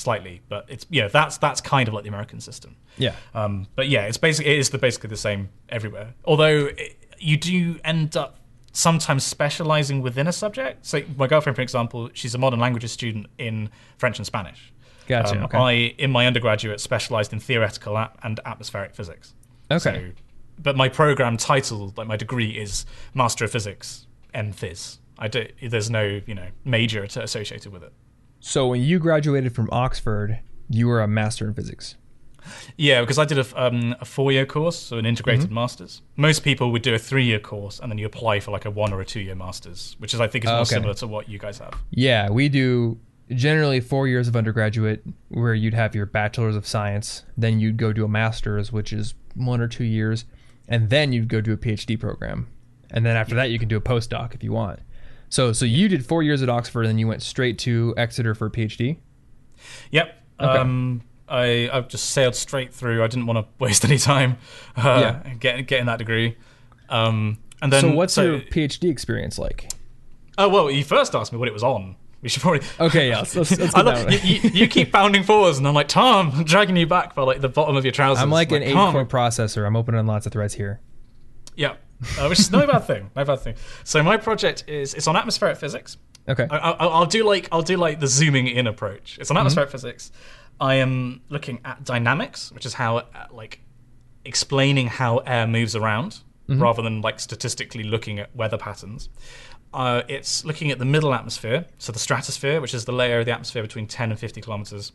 slightly, but it's yeah, that's that's kind of like the American system. Yeah. Um, but yeah, it's basically it is the, basically the same everywhere. Although it, you do end up sometimes specializing within a subject. So my girlfriend, for example, she's a modern languages student in French and Spanish. Gotcha. Um, okay. I, in my undergraduate, specialized in theoretical and atmospheric physics. okay. So, but my program title, like my degree, is Master of Physics MPhys. I do, there's no you know major associated with it. So when you graduated from Oxford, you were a master in physics. Yeah, because I did a, um, a four-year course, so an integrated Mm-hmm. master's. Most people would do a three-year course, and then you apply for like a one or a two-year master's, which is I think is more okay. similar to what you guys have. Yeah, we do generally four years of undergraduate where you'd have your bachelor's of science, then you'd go do a master's, which is one or two years, and then you'd go do a PhD program. And then after that you can do a postdoc if you want. So so you did four years at Oxford and then you went straight to Exeter for a PhD? Yep. Okay. Um, I I've just sailed straight through. I didn't want to waste any time uh, Yeah. getting getting that degree. Um, and then so what's so- your PhD experience like? Oh well, you first asked me what it was on. We should probably. Okay, yeah, let's- let's- let's I get love- that you, you, you keep pounding forwards, and I'm like, Tom, I'm dragging you back by like the bottom of your trousers. I'm like an eight core processor. I'm opening lots of threads here. Yeah, uh, which is no bad thing. No bad thing. So my project is it's on atmospheric physics. Okay. I, I, I'll do like I'll do like the zooming in approach. It's on atmospheric physics. I am looking at dynamics, which is how uh, like explaining how air moves around, rather than like statistically looking at weather patterns. Uh, it's looking at the middle atmosphere, so the stratosphere, which is the layer of the atmosphere between 10 and 50 kilometers,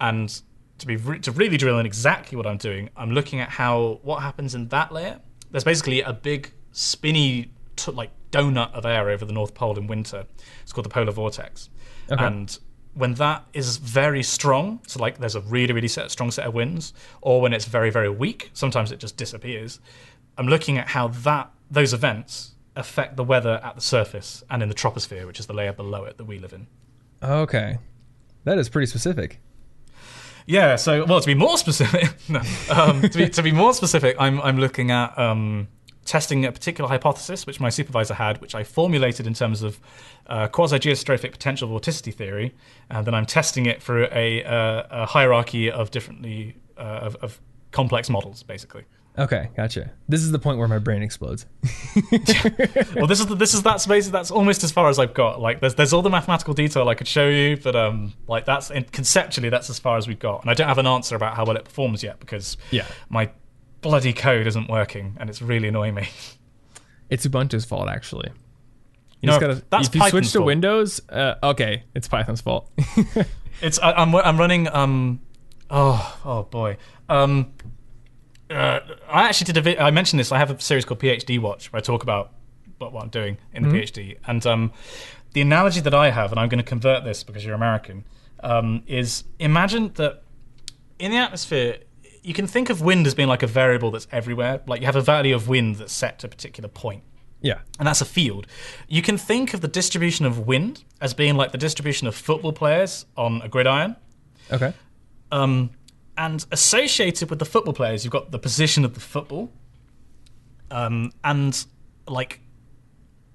and to be re- to really drill in exactly what I'm doing, I'm looking at how what happens in that layer. There's basically a big spinny t- like donut of air over the North Pole in winter. It's called the polar vortex, Okay. and when that is very strong, so like there's a really really set, strong set of winds, or when it's very very weak, sometimes it just disappears. I'm looking at how that those events affect the weather at the surface and in the troposphere, which is the layer below it that we live in. Okay. That is pretty specific. Yeah. So, well, to be more specific, um, to, be, to be more specific, I'm I'm looking at um, testing a particular hypothesis which my supervisor had, which I formulated in terms of uh, quasi-geostrophic potential vorticity theory, and then I'm testing it through a, uh, a hierarchy of differently uh, of, of complex models, basically. Okay, gotcha. This is the point where my brain explodes. well, this is the, this is that's basically that's almost as far as I've got. Like, there's there's all the mathematical detail I could show you, but um, like that's conceptually that's as far as we've got, and I don't have an answer about how well it performs yet because Yeah. my bloody code isn't working, and it's really annoying me. It's Ubuntu's fault, actually. You No, just gotta. that's if you Python's switch to fault. Windows, uh, okay, it's Python's fault. It's I, I'm I'm running um oh oh boy um uh, I actually did a vi- I mentioned this I have a series called PhD Watch where I talk about what, what I'm doing in the PhD and um the analogy that I have and I'm going to convert this because you're American um, is imagine that in the atmosphere you can think of wind as being like a variable that's everywhere like you have a value of wind that's set to a particular point yeah. and that's a field. You can think of the distribution of wind as being like the distribution of football players on a gridiron. Okay. Um, and associated with the football players, you've got the position of the football. Um, and like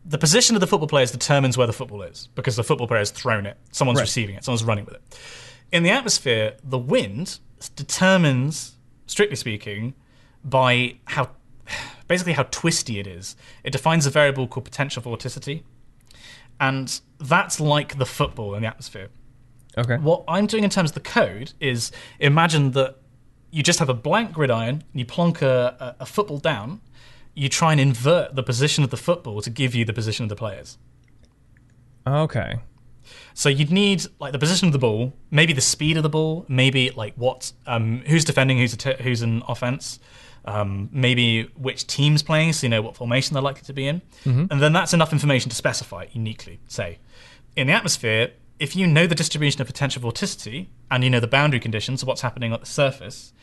the position of the football players determines where the football is because the football player has thrown it, someone's Right. receiving it, someone's running with it. In the atmosphere, the wind determines, strictly speaking, by how basically how twisty it is. It defines a variable called potential vorticity, and that's like the football in the atmosphere. Okay. What I'm doing in terms of the code is imagine that you just have a blank gridiron, and you plonk a, a, a football down, you try and invert the position of the football to give you the position of the players. Okay. So you'd need like the position of the ball, maybe the speed of the ball, maybe like what, um, who's defending, who's a who's an offense, um, maybe which team's playing, so you know what formation they're likely to be in, and then that's enough information to specify uniquely. Say, in the atmosphere, if you know the distribution of potential vorticity and you know the boundary conditions of what's happening at the surface,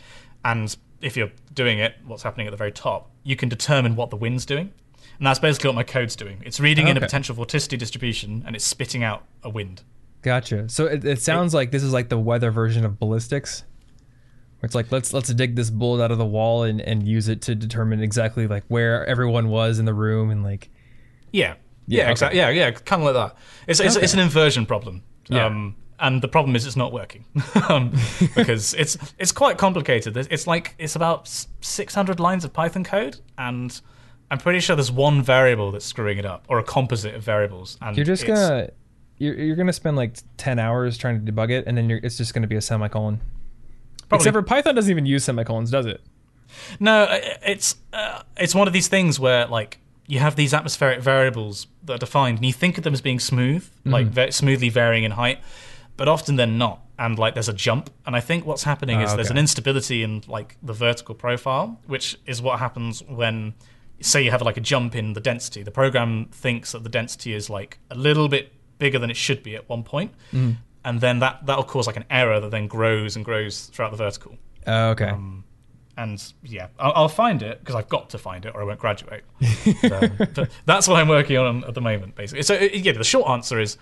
and if you're doing it, what's happening at the very top, you can determine what the wind's doing. And that's basically what my code's doing. It's reading in a potential vorticity distribution and it's spitting out a wind. Gotcha. So it, it sounds like this is like the weather version of ballistics. It's like let's let's dig this bullet out of the wall and, and use it to determine exactly like where everyone was in the room and like Yeah. Yeah, Yeah, okay. exactly. Yeah, yeah, kind of like that. It's it's, Okay. it's an inversion problem. Yeah. Um, and the problem is it's not working um, because it's it's quite complicated. It's- It's like it's about 600 lines of Python code, and I'm pretty sure there's one variable that's screwing it up, or a composite of variables. And You're just gonna you're, you're gonna spend like ten hours trying to debug it, and then you're, it's just gonna be a semicolon. Probably- Except for Python doesn't even use semicolons, does it? No, uh, it's uh, it's one of these things where like you have these atmospheric variables that are defined, and you think of them as being smooth, like Mm-hmm. ve- smoothly varying in height, but often they're not. And like there's a jump, and I think what's happening Ah, is there's an instability in like the vertical profile, which is what happens when say you have like a jump in the density. The program thinks that the density is like a little bit bigger than it should be at one point, Mm-hmm. and then that that'll cause like an error that then grows and grows throughout the vertical Oh, okay. Um, and yeah, I'll, I'll find it because I've got to find it or I won't graduate. so, that's what I'm working on at the moment, basically. So uh, yeah, the short answer is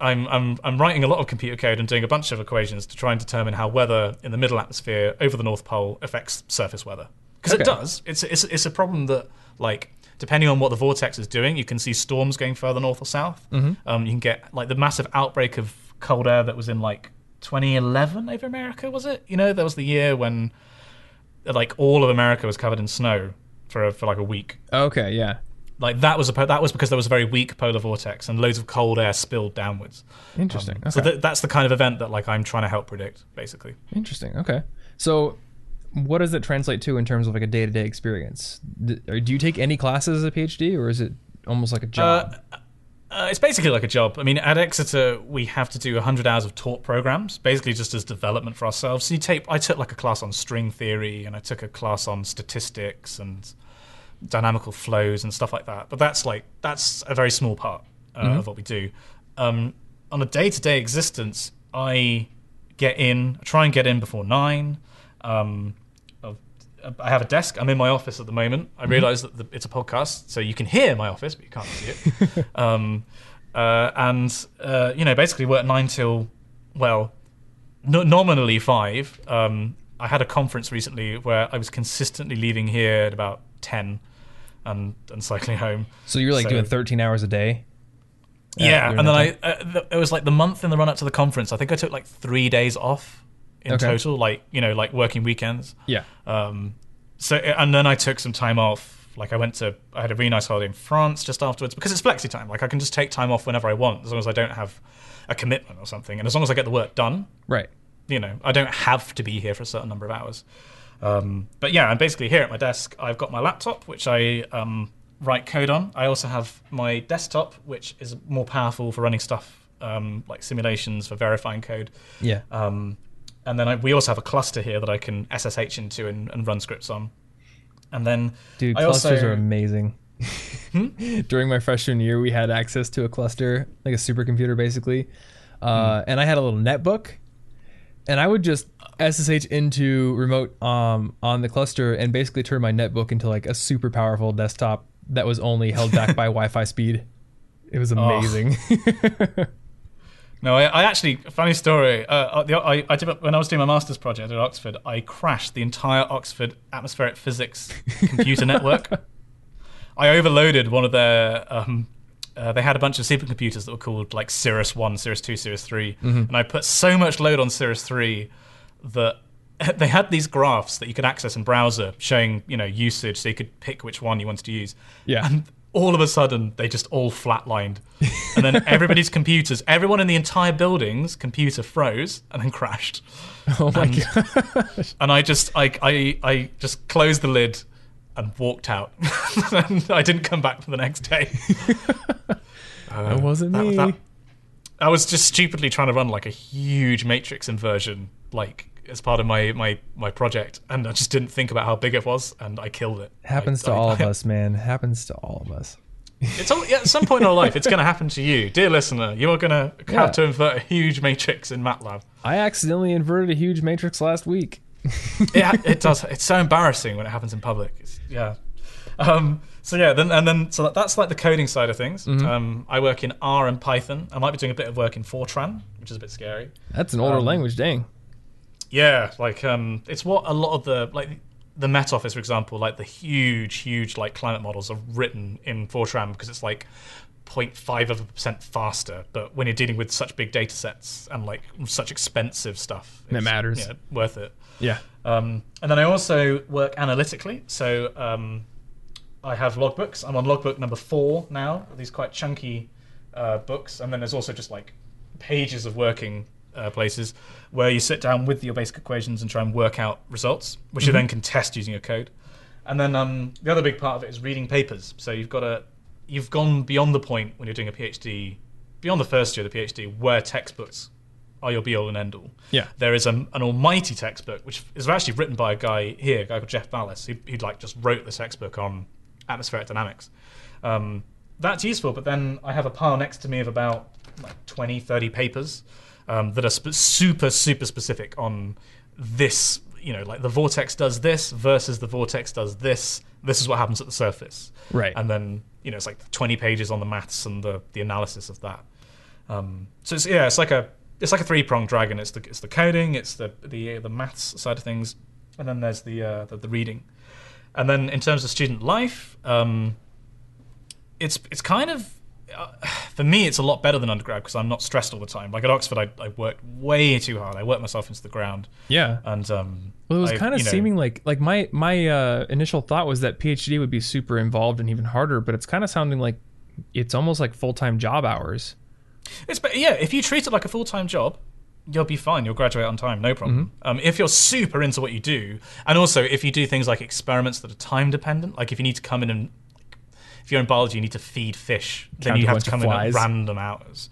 I'm I'm I'm writing a lot of computer code and doing a bunch of equations to try and determine how weather in the middle atmosphere over the North Pole affects surface weather because Okay. it does. It's it's it's a problem that like. Depending on what the vortex is doing, you can see storms going further north or south. Um, you can get like the massive outbreak of cold air that was in like 2011 over America, was it? You know, that was the year when like all of America was covered in snow for for like a week. okay, yeah. Like that was a po- that was because there was a very weak polar vortex and loads of cold air spilled downwards. Interesting. okay. So th- that's the kind of event that like I'm trying to help predict, basically. Interesting. Okay. So, what does it translate to in terms of like a day to day experience? D- do you take any classes as a PhD, or is it almost like a job? Uh, it's basically like a job. I mean, at Exeter, we have to do 100 hours of taught programs, basically just as development for ourselves. So you take, I took like a class on string theory, and I took a class on statistics and dynamical flows and stuff like that. But that's like that's a very small part uh, of what we do. Um, on a day-to-day existence, I get in, I try and get in before nine. Um, I have a desk. I'm in my office at the moment. I realize that the, it's a podcast, so you can hear my office, but you can't see it. um, uh, and uh, you know, basically work nine till well, no, nominally five. Um, I had a conference recently where I was consistently leaving here at about ten, and and cycling home. so you're like so- doing 13 hours a day. Yeah, and then I uh, th- it was like the month in the run up to the conference. I think I took like three days off in Okay. total, like you know, like working weekends. Yeah. Um, so and then I took some time off. Like I went to, I had a really nice holiday in France just afterwards because it's flexi time. Like I can just take time off whenever I want as long as I don't have a commitment or something, and as long as I get the work done. Right. You know, I don't have to be here for a certain number of hours. Um, but yeah, I'm basically here at my desk. I've got my laptop, which I um, write code on. I also have my desktop, which is more powerful for running stuff um, like simulations for verifying code. Yeah. Um, and then I, we also have a cluster here that I can SSH into and, and run scripts on. And then Dude, I clusters also- are amazing. During my freshman year, we had access to a cluster, like a supercomputer, basically. Uh, And I had a little netbook, and I would just SSH into remote um, on the cluster and basically turn my netbook into like a super powerful desktop that was only held back by Wi-Fi speed. It was amazing. No, I, I actually funny story. Uh, I, I did, when I was doing my master's project at Oxford, I crashed the entire Oxford atmospheric physics computer network. I overloaded one of their. Um, uh, they had a bunch of supercomputers that were called like Cirrus One, Cirrus Two, Cirrus 3 and I put so much load on Cirrus Three that they had these graphs that you could access in browser showing you know usage, so you could pick which one you wanted to use. Yeah. And all of a sudden, they just all flatlined, and then everybody's computers, everyone in the entire building's computer froze and then crashed. oh my And- god! And I just, I, I, I just closed the lid and walked out. and I didn't come back for the next day. That wasn't uh, That- me. that- I was just stupidly trying to run like a huge matrix inversion, like as part of my my my project, and I just didn't think about how big it was, and I killed it. Happens I- to I- all of us, man. Happens to all of us. It's all, yeah, at some point in our life, it's going to happen to you, dear listener. You are going to Yeah. have to invert a huge matrix in MATLAB. I accidentally inverted a huge matrix last week. it, it does. It's so embarrassing when it happens in public. It's, yeah. Um, so yeah, then and then so that, that's like the coding side of things. Um, I work in R and Python. I might be doing a bit of work in Fortran, which is a bit scary. That's an older Um, language, dang. Yeah, like um, it's what a lot of the like the Met Office, for example, like the huge, huge like climate models are written in Fortran because it's like 0.5 of a percent faster. But when you're dealing with such big data sets and like such expensive stuff, it's, matters. yeah, worth it. Yeah. Um, and then I also work analytically. So um, I have logbooks. I'm on logbook number four now. These quite chunky uh, books, and then there's also just like pages of working uh, places where you sit down with your basic equations and try and work out results, which you then can test using a code. And then um, the other big part of it is reading papers. So you've got to you've gone beyond the point when you're doing a PhD, beyond the first year of the PhD, where textbooks are your be all and end all. Yeah. There is an, an almighty textbook which is actually written by a guy here, a guy called Geoff Vallis, who, like just wrote the textbook on atmospheric dynamics. Um, that's useful, but then I have a pile next to me of about like 20, 30 papers um, that are sp- super, super specific on this. You know, like the vortex does this versus the vortex does this. This is what happens at the surface. Right. And then you know it's like 20 pages on the maths and the the analysis of that. Um, so it's, yeah, it's like a it's like a three pronged dragon. It's the it's the coding, it's the the the maths side of things, and then there's the uh, the, the reading. And then in terms of student life, um, it's it's kind of uh, for me it's a lot better than undergrad because I'm not stressed all the time. Like at Oxford, I, I worked way too hard. I worked myself into the ground, Yeah. and um, Well, it was I- kind of you know, seeming like like my my uh, initial thought was that PhD would be super involved and even harder, but it's kind of sounding like it's almost like full time job hours. It's but yeah, if you treat it like a full time job, you'll be fine. You'll graduate on time, no problem. Mm-hmm. Um, if you're super into what you do, and also if you do things like experiments that are time dependent, like if you need to come in and if you're in biology, you need to feed fish, then you have to come in at random hours.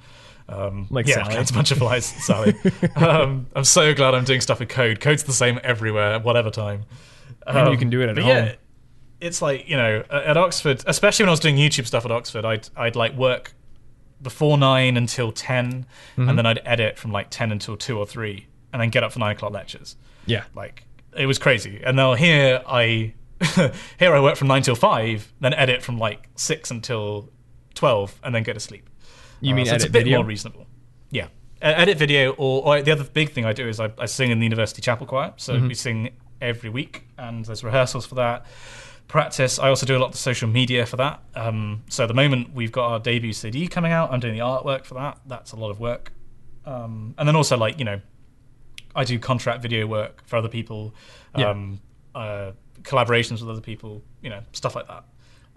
Um, Like yeah, Sally. a bunch of flies, Sally. um, I'm so glad I'm doing stuff with code. Code's the same everywhere, at whatever time. And you Um, can do it at home. Yeah, it's like you know, at at Oxford, especially when I was doing YouTube stuff at Oxford, I'd I'd like work before nine until 10 Mm-hmm. and then I'd edit from like ten until two or three, and then get up for nine o'clock lectures. Yeah. Like it was crazy. And now here I here I work from nine till five, then edit from like six until twelve, and then go to sleep. You Uh, mean so it's a bit video? more reasonable. Yeah, E- edit video, or, or the other big thing I do is I, I sing in the university chapel choir. So Mm-hmm. we sing every week, and there's rehearsals for that. Practice. I also do a lot of social media for that. Um, so at the moment we've got our debut CD coming out. I'm doing the artwork for that. That's a lot of work. Um, and then also like you know, I do contract video work for other people. Yeah. Um, uh, collaborations with other people. You know, stuff like that.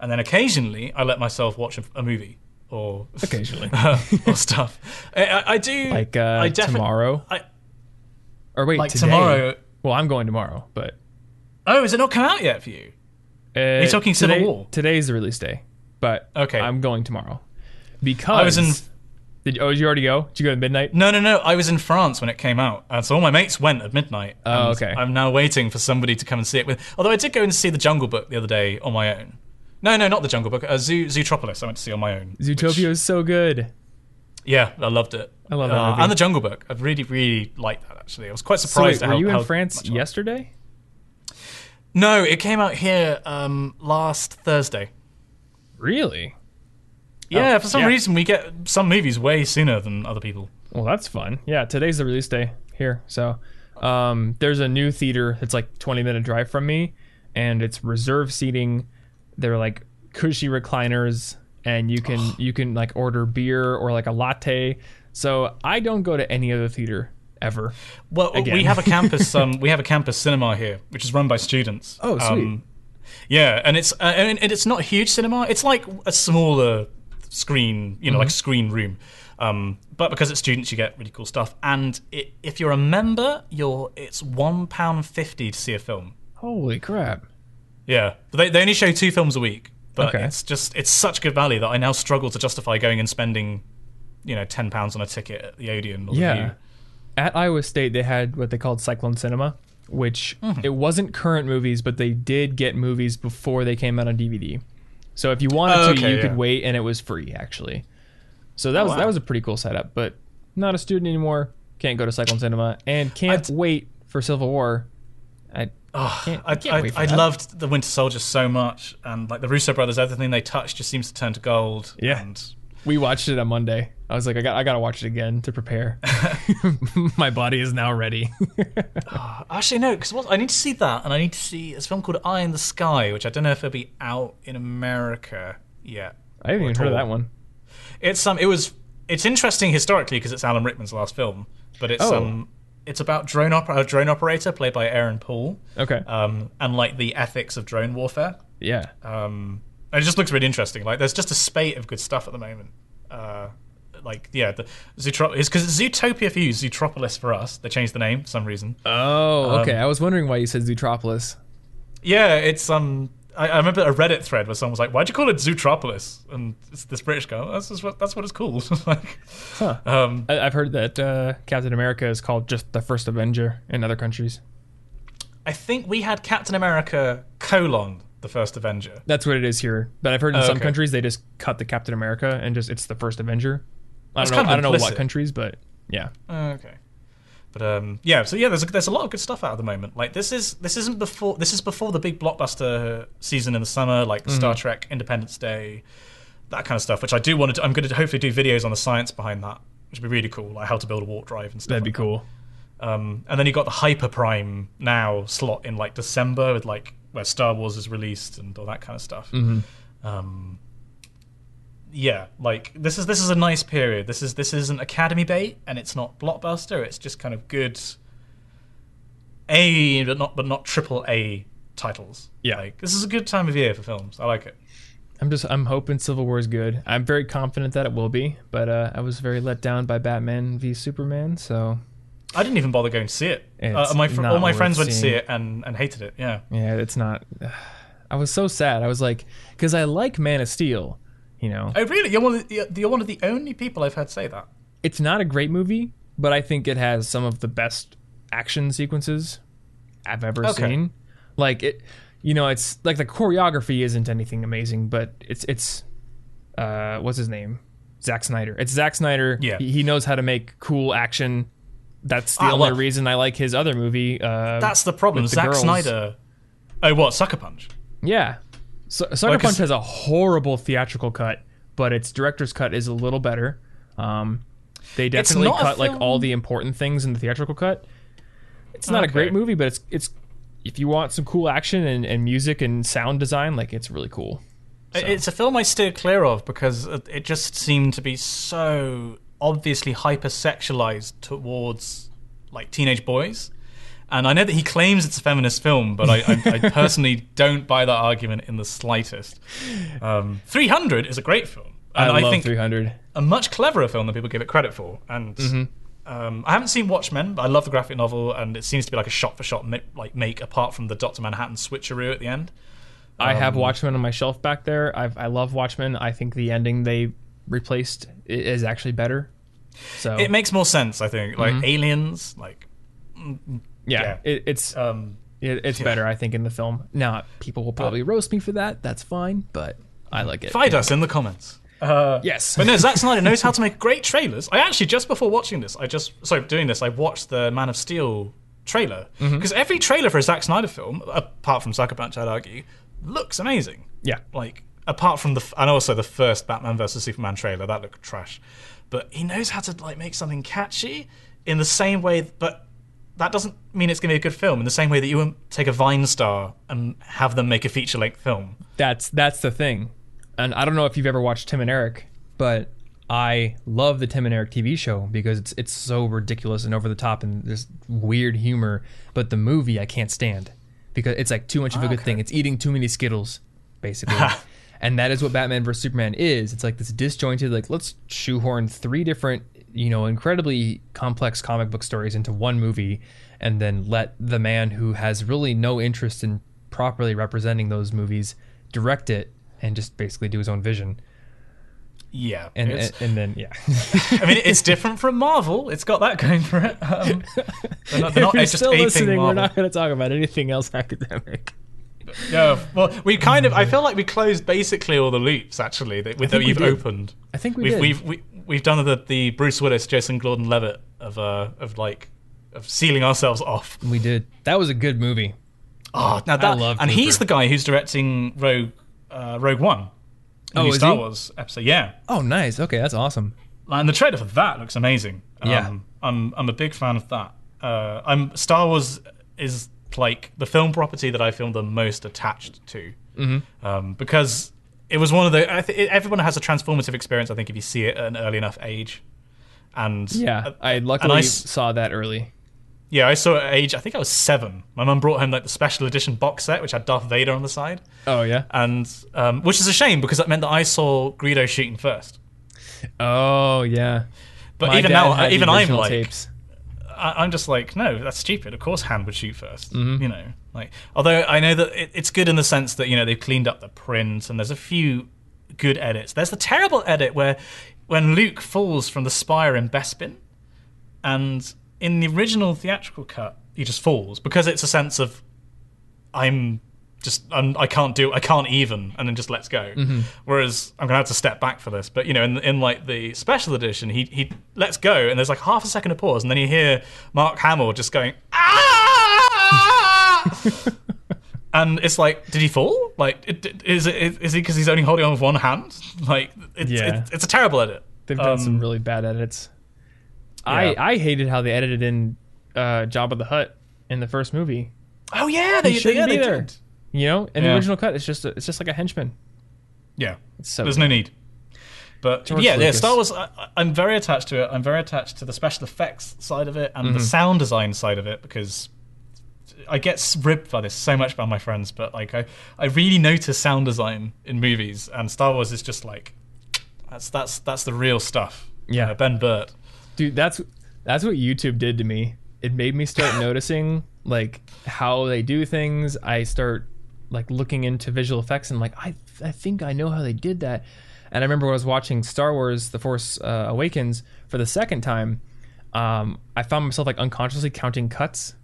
And then occasionally I let myself watch a, a movie or Occasionally. or stuff. I, I, I do Like uh, I defi- tomorrow. I, Or wait, like today. tomorrow. Well, I'm going tomorrow, but Oh, has it not come out yet for you? uh, you talking Civil today, War? Today's the release day, but Okay. I'm going tomorrow because I was in. Did, oh, did you already go? Did you go at midnight? No, no, no. I was in France when it came out, and so all my mates went at midnight. Oh, and okay. I'm now waiting for somebody to come and see it with. Although I did go and see the Jungle Book the other day on my own. No, no, not the Jungle Book. Uh, Zoo, Zootropolis. I went to see on my own. which- Zootopia is so good. yeah, I loved it. I love that Uh. And the Jungle Book. I really, really liked that. Actually, I was quite So surprised. wait, at were how, you in France much I liked it. yesterday? No, it came out here um, last Thursday. Really? Yeah, Oh, for some yeah. reason we get some movies way sooner than other people. Well, that's fun. Yeah, today's the release day here. So, um, there's a new theater that's like 20 minute drive from me, and it's reserve seating. They're like cushy recliners, and you can you can like order beer or like a latte. So I don't go to any other theater ever. Well, Again. we have a campus. Um, we have a campus cinema here, which is run by students. Oh, sweet. Um, yeah, and it's uh, and and it's not a huge cinema. It's like a smaller screen, you know, Mm-hmm. like a screen room. Um, but because it's students, you get really cool stuff. And it, if you're a member, you're it's one pound fifty to see a film. Holy crap! Yeah, but they they only show two films a week. But Okay. it's just it's such good value that I now struggle to justify going and spending, you know, ten pounds on a ticket at the Odeon. Or the Yeah. Vue. At Iowa State, they had what they called Cyclone Cinema, which Mm-hmm. it wasn't current movies, but they did get movies before they came out on DVD. So if you wanted Oh, to, you yeah. could wait, and it was free actually. So that oh, was wow. that was a pretty cool setup. But not a student anymore. Can't go to Cyclone Cinema, and can't I'd- wait for Civil War. I oh, can't, I I, can't I, wait for I loved the Winter Soldier so much, and like the Russo brothers, everything they touch just seems to turn to gold. Yeah. and We watched it on Monday. I was like, I got, I got to watch it again to prepare. My body is now ready. actually no, because I need to see that, and I need to see this film called Eye in the Sky, which I don't know if it'll be out in America yet. I haven't even heard of that one. It's um, it was it's interesting historically because it's Alan Rickman's last film, but it's Oh. um, it's about drone oper- a drone operator played by Aaron Paul, Okay. um, and like the ethics of drone warfare. Yeah. Um, and it just looks really interesting. Like there's just a spate of good stuff at the moment. Uh, like yeah, the Zootro- is because Zootopia for you, Zootropolis for us. They changed the name for some reason. Oh, okay. Um, I was wondering why you said Zootropolis. Yeah, it's um. I, I remember a Reddit thread where someone was like, "Why'd you call it Zootropolis?" And it's this British guy. That's just what that's what it's called. like, Huh. um, I, I've heard that uh, Captain America is called just the first Avenger in other countries. I think we had Captain America colon the first Avenger. That's what it is here. But I've heard in Oh, some okay. countries they just cut the Captain America and just it's the first Avenger. I don't know. kind of I don't know what countries, but yeah. Oh, okay. But um, yeah, so yeah, there's a, there's a lot of good stuff out at the moment. Like this is this isn't before this is before the big blockbuster season in the summer, like Mm-hmm. Star Trek, Independence Day, that kind of stuff. Which I do want to. I'm going to hopefully do videos on the science behind that, which would be really cool, like how to build a warp drive and stuff. That'd be like cool. that. Um, and then you got the Hyper Prime now slot in like December with like where Star Wars is released and all that kind of stuff. Mm-hmm. Um, yeah, like this is this is a nice period. This is this isn't Academy bait, and it's not blockbuster. It's just kind of good A, but not but not triple A titles. Yeah. like, this is a good time of year for films. I like it. I'm just I'm hoping Civil War is good. I'm very confident that it will be, but uh, I was very let down by Batman v Superman. So I didn't even bother going to see it. Uh, my fr- all my friends went to see it and, and hated it. Yeah, yeah, it's not. I was so sad. I was like, because I like Man of Steel. You know, oh really? You're one of the, you're one of the only people I've heard say that. it's not a great movie, but I think it has some of the best action sequences I've ever Okay. seen. Like it, you know, it's like the choreography isn't anything amazing, but it's it's uh, what's his name? Zack Snyder. It's Zack Snyder. Yeah. he, he knows how to make cool action. That's the Ah, only well- reason I like his other movie. Uh, That's the problem. the Zack girls. Snyder. Oh, what Sucker Punch? yeah. So, Sucker 'cause- Punch has a horrible theatrical cut, but its director's cut is a little better. Um, they definitely cut like all the important things in the theatrical cut. It's not a great movie, but it's it's if you want some cool action and, and music and sound design, like it's really cool. So- It's a film I steer clear of because it just seemed to be so obviously hypersexualized towards like teenage boys. And I know that he claims it's a feminist film, but I, I, I personally don't buy that argument in the slightest. Um, 300 is a great film, and I I, love think 300. a much cleverer film than people give it credit for. And Mm-hmm. um, I haven't seen Watchmen, but I love the graphic novel, and it seems to be like a shot-for-shot like make apart from the Doctor Manhattan switcheroo at the end. I Um, have Watchmen on my shelf back there. I've, I love Watchmen. I think the ending they replaced is actually better. So It makes more sense, I think. Like Mm-hmm. aliens, like yeah, yeah. It, it's um, it, it's yeah. better. I think in the film. Now people will probably roast me for that. That's fine, but I like it. find us in the comments. Uh, Yes. but no, Zack Snyder knows how to make great trailers. I actually just before watching this, I just sorry doing this, I watched the Man of Steel trailer Mm-hmm. because every trailer for a Zack Snyder film, apart from Sucker Punch, I'd argue, looks amazing. Yeah. Like apart from the and also the first Batman versus Superman trailer, that looked trash. But he knows how to like make something catchy in the same way, but that doesn't mean it's going to be a good film. In the same way that you wouldn't take a Vine star and have them make a feature length film. That's that's the thing. And I don't know if you've ever watched Tim and Eric, but I love the Tim and Eric TV show because it's it's so ridiculous and over the top and there's weird humor. But the movie I can't stand because it's like too much of a good Okay. thing. It's eating too many Skittles, basically. and that is what Batman vs Superman is. It's like this disjointed, like let's shoehorn three different, you know, incredibly complex comic book stories into one movie, and then let the man who has really no interest in properly representing those movies direct it and just basically do his own vision. Yeah, And and, and then yeah, I mean, it's different from Marvel. It's got that going for it. Um, they're not, they're not if you're still listening, Marvel. we're not going to talk about anything else academic. Yeah, well, we kind of. I feel like we closed basically all the loops actually that, with that you've opened. I think we we've did. we've we, we've done the the Bruce Willis, Jason Gordon-Levitt of uh of like of sealing ourselves off. We did. That was a good movie. Oh, now that I love and he's the guy who's directing Rogue uh, Rogue One, the Oh, Star he? Wars episode. Yeah, Oh, nice. Okay, that's awesome. and the trailer for that looks amazing. Um, Yeah. I'm I'm a big fan of that. Uh, I'm Star Wars is like the film property that I feel the most attached to, Mm-hmm. um, because it was one of the. I th- everyone has a transformative experience. I think if you see it at an early enough age, and Yeah, I luckily I saw that early. Yeah, I saw it at age. I think I was seven. My mum brought home like the special edition box set, which had Darth Vader on the side, Oh yeah. and um, which is a shame because that meant that I saw Greedo shooting first. Oh yeah. But My even now, even I'm like, tapes. I, I'm just like, no, that's stupid. Of course, Han would shoot 1st Mm-hmm. You know, like although I know that it, it's good in the sense that you know they've cleaned up the print and there's a few good edits. There's the terrible edit where when Luke falls from the spire in Bespin, and in the original theatrical cut, he just falls because it's a sense of I'm just I'm, I can't do I can't even and then just lets go. Whereas I'm gonna have to step back for this. But you know, in in like the special edition, he he lets go and there's like half a second of pause, and then you hear Mark Hamill just going ah. And it's like, did he fall? Like, is it, it- is it is he because he's only holding on with one hand? Like, it's, Yeah. it's, it's a terrible edit. They've done some Um, really bad edits. yeah. I I hated how they edited in uh, Jabba the Hutt in the first movie. Oh yeah, they, He shouldn't yeah, be they there. did. You know, in the original cut, it's just a, it's just like a henchman. Yeah, It's so there's good. no need. But George yeah, yeah, Lucas. Star Wars. I, I- I'm very attached to it. I'm very attached to the special effects side of it and Mm-hmm. the sound design side of it because I get ribbed by this so much by my friends. But like, I, I really notice sound design in movies, and Star Wars is just like that's that's that's the real stuff. Yeah. Uh, Ben Burtt. Dude, that's that's what YouTube did to me. It made me start noticing like how they do things. I start like looking into visual effects and like I I think I know how they did that. And I remember when I was watching Star Wars: The Force uh, Awakens for the second time, um, I found myself like unconsciously counting cuts,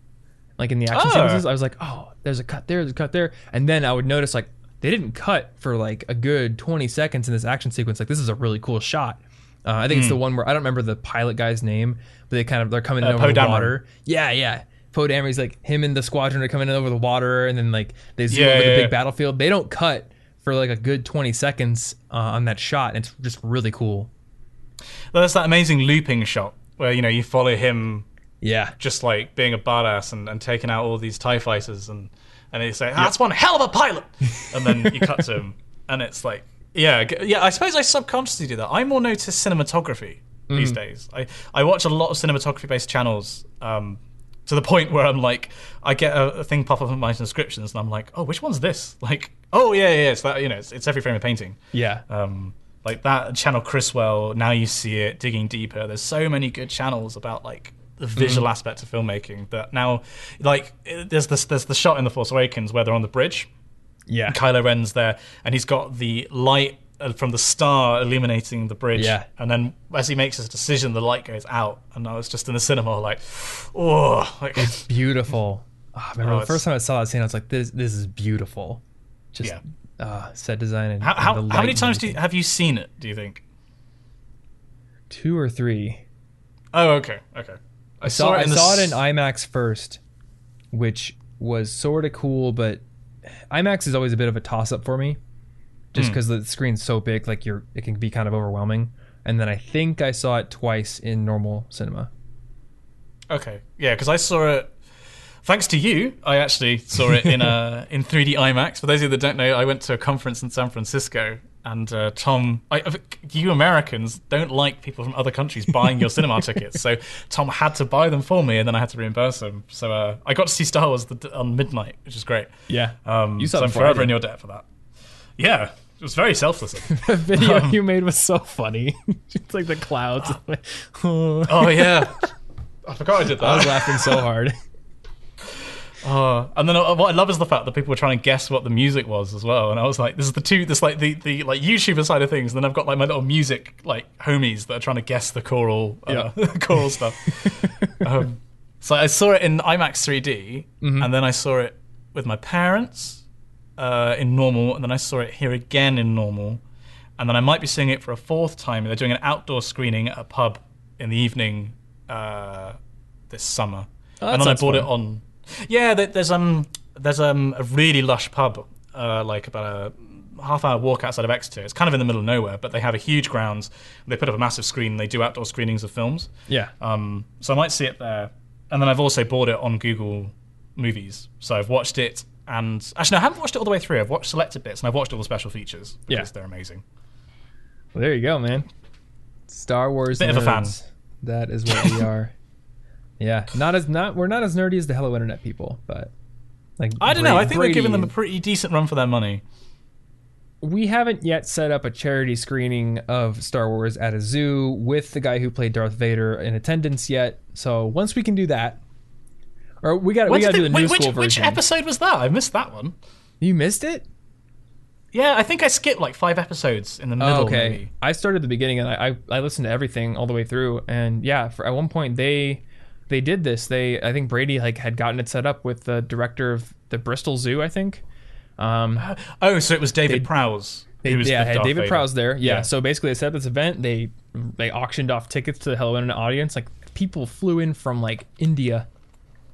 like in the action Oh. sequences. I was like, oh, there's a cut there, there's a cut there, and then I would notice like they didn't cut for like a good 20 seconds in this action sequence. Like this is a really cool shot. Uh, I think it's the one where I don't remember the pilot guy's name, but they kind of they're coming in Uh, over Poe the Dameron. water. Yeah, yeah. Poe Dameron's like him and the squadron are coming in over the water, and then like they zoom Yeah, over the yeah, big yeah. battlefield. They don't cut for like a good 20 seconds uh, on that shot. And it's just really cool. There's that amazing looping shot where you know you follow him Yeah. just like being a badass and, and taking out all these TIE fighters and and they say, That's one hell of a pilot and then you cut to him and it's like yeah, yeah, I suppose I subconsciously do that. I more notice cinematography these days. I, I watch a lot of cinematography based channels, um, to the point where I'm like I get a, a thing pop up in my descriptions and I'm like, Oh, which one's this? Like, oh yeah, yeah, yeah, it's that you know, it's, it's every frame of painting. Yeah. Um, like that channel Criswell, now you see it, digging deeper. There's so many good channels about like the visual aspect of filmmaking that now, like, there's this there's the shot in the Force Awakens where they're on the bridge. yeah. Kylo Ren's there, and he's got the light uh, from the star illuminating the bridge. Yeah. And then as he makes his decision, the light goes out, and I was just in the cinema like, oh, like, Beautiful. Oh, I remember Oh, the first time I saw that scene, I was like, this this is beautiful. Just Yeah. uh, set design and how and how, the how many times do you, have you seen it? Do you think? two or three? Oh, okay, okay. I, I saw, I in the saw it in IMAX first, which was sort of cool, but IMAX is always a bit of a toss up for me, just Hmm. because the screen's so big, like you're, it can be kind of overwhelming. And then I think I saw it twice in normal cinema. Okay, yeah, because I saw it. Thanks to you, I actually saw it in uh, in 3D IMAX. For those of you that don't know, I went to a conference in San Francisco, and uh, Tom, I, you Americans don't like people from other countries buying your cinema tickets, so Tom had to buy them for me, and then I had to reimburse him. So uh, I got to see Star Wars the, on midnight, which is great. Yeah, Um, You saw so I'm forever in your debt for that. Yeah, it was very selfless. the video Um, you made was so funny. it's like the clouds. oh, oh yeah, I forgot I did that. I was laughing so hard. Uh, and then uh, what I love is the fact that people were trying to guess what the music was as well. And I was like, this is the two, this like the, the like YouTuber side of things. And then I've got like my little music like homies that are trying to guess the choral, uh, choral stuff. um, so I saw it in IMAX 3D, and then I saw it with my parents uh, in normal, and then I saw it here again in normal, and then I might be seeing it for a fourth time. They're doing an outdoor screening at a pub in the evening uh, this summer, Oh, and then I bought it on. Yeah, there's um there's um a really lush pub, uh, like about a half hour walk outside of Exeter. It's kind of in the middle of nowhere, but they have a huge grounds. They put up a massive screen. They do outdoor screenings of films. Yeah. Um, so I might see it there, and then I've also bought it on Google Movies. So I've watched it, and actually, no, I haven't watched it all the way through. I've watched selected bits, and I've watched all the special features because Yeah. they're amazing. Well, there you go, man. Star Wars Bit of a fan. That is what we are. Yeah, not as not we're not as nerdy as the Hello Internet people, but like I don't know. I think we're giving them a pretty decent run for their money. we haven't yet set up a charity screening of Star Wars at a zoo with the guy who played Darth Vader in attendance yet. So once we can do that, or we got we got to do the new which, school which episode was that? I missed that one. You missed it? Yeah, I think I skipped like five episodes in the middle. Oh, okay. maybe. I started at the beginning and I, I I listened to everything all the way through. And yeah, for at one point they they did this. They I think Brady like had gotten it set up with the director of the Bristol Zoo. I think. Um, Oh, so it was David They- Prowse. They, was yeah, had David Vader. Prowse there. Yeah. Yeah. So basically, they set up this event. They they auctioned off tickets to the Hello Internet audience. Like people flew in from like India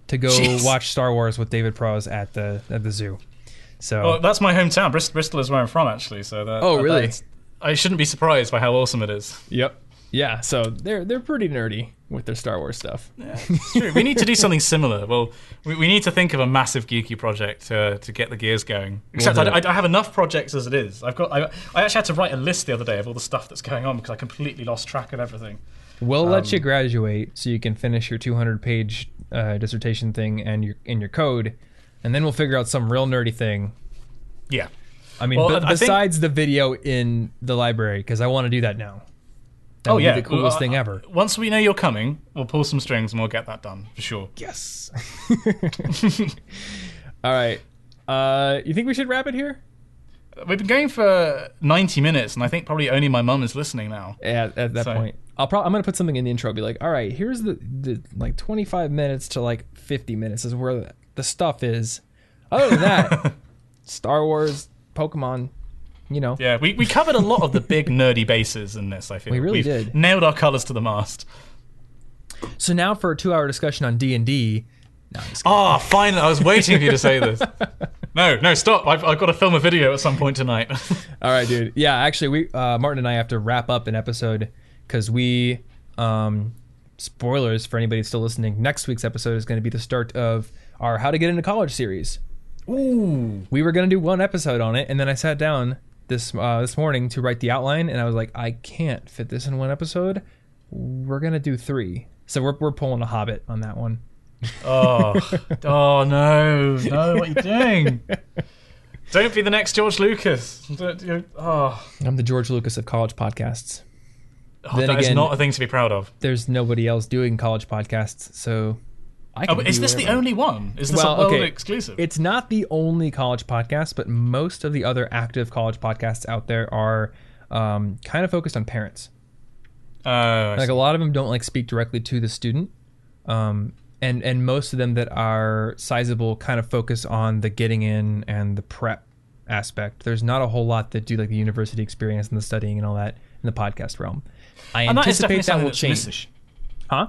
to go Jeez. watch Star Wars with David Prowse at the at the zoo. So Well, that's my hometown. Bristol, Bristol is where I'm from, actually. So that, Oh, really? I shouldn't be surprised by how awesome it is. yep, yeah. So they're they're pretty nerdy with their Star Wars stuff. It's true. We need to do something similar. Well, we, we need to think of a massive geeky project to, to get the gears going. Except I. I, have enough projects as it is. I've got. I, I actually had to write a list the other day of all the stuff that's going on because I completely lost track of everything. We'll Um, let you graduate so you can finish your 200 page uh, dissertation thing and your in your code, and then we'll figure out some real nerdy thing. Yeah. I mean, Well, be- I- I think- besides the video in the library, because I want to do that now. That oh would yeah, be the coolest Well, thing uh, ever. Once we know you're coming, we'll pull some strings and we'll get that done for sure. Yes. All right. Uh, you think we should wrap it here? We've been going for 90 minutes, and I think probably only my mum is listening now. Yeah, at that So- point, I'll probably I'm gonna put something in the intro. Be like, all right, here's the, the like 25 minutes to like 50 minutes is where the, the stuff is. Other than that, Star Wars, Pokemon, you know. Yeah, we, we covered a lot of the big nerdy bases in this. I feel We really We've did. Nailed our colors to the mast. So now for a two hour discussion on D and D. No, I'm just kidding. Ah, finally! I was waiting for you to say this. No, no, stop! I've, I've got to film a video at some point tonight. All right, dude. Yeah, actually, we uh, Martin and I have to wrap up an episode because we um, spoilers for anybody still listening. Next week's episode is going to be the start of our How to Get into College series. Ooh. We were going to do one episode on it, and then I sat down this uh, this morning to write the outline, and I was like, I can't fit this in one episode. We're gonna do three, so we're we're pulling a Hobbit on that one. Oh, oh no, no! What are you doing? Don't be the next George Lucas. Oh, I'm the George Lucas of college podcasts. oh that is again- not a thing to be proud of. There's nobody else doing college podcasts, so Oh, can. but is do this the only one? Is this Well, a world okay. exclusive? It's not the only college podcast, but most of the other active college podcasts out there are um, kind of focused on parents. Oh, I Like a lot of them don't like speak directly to the student, um, and and most of them that are sizable kind of focus on the getting in and the prep aspect. There's not a whole lot that do like the university experience and the studying and all that in the podcast realm. I And anticipate definitely that will change. missing. Huh?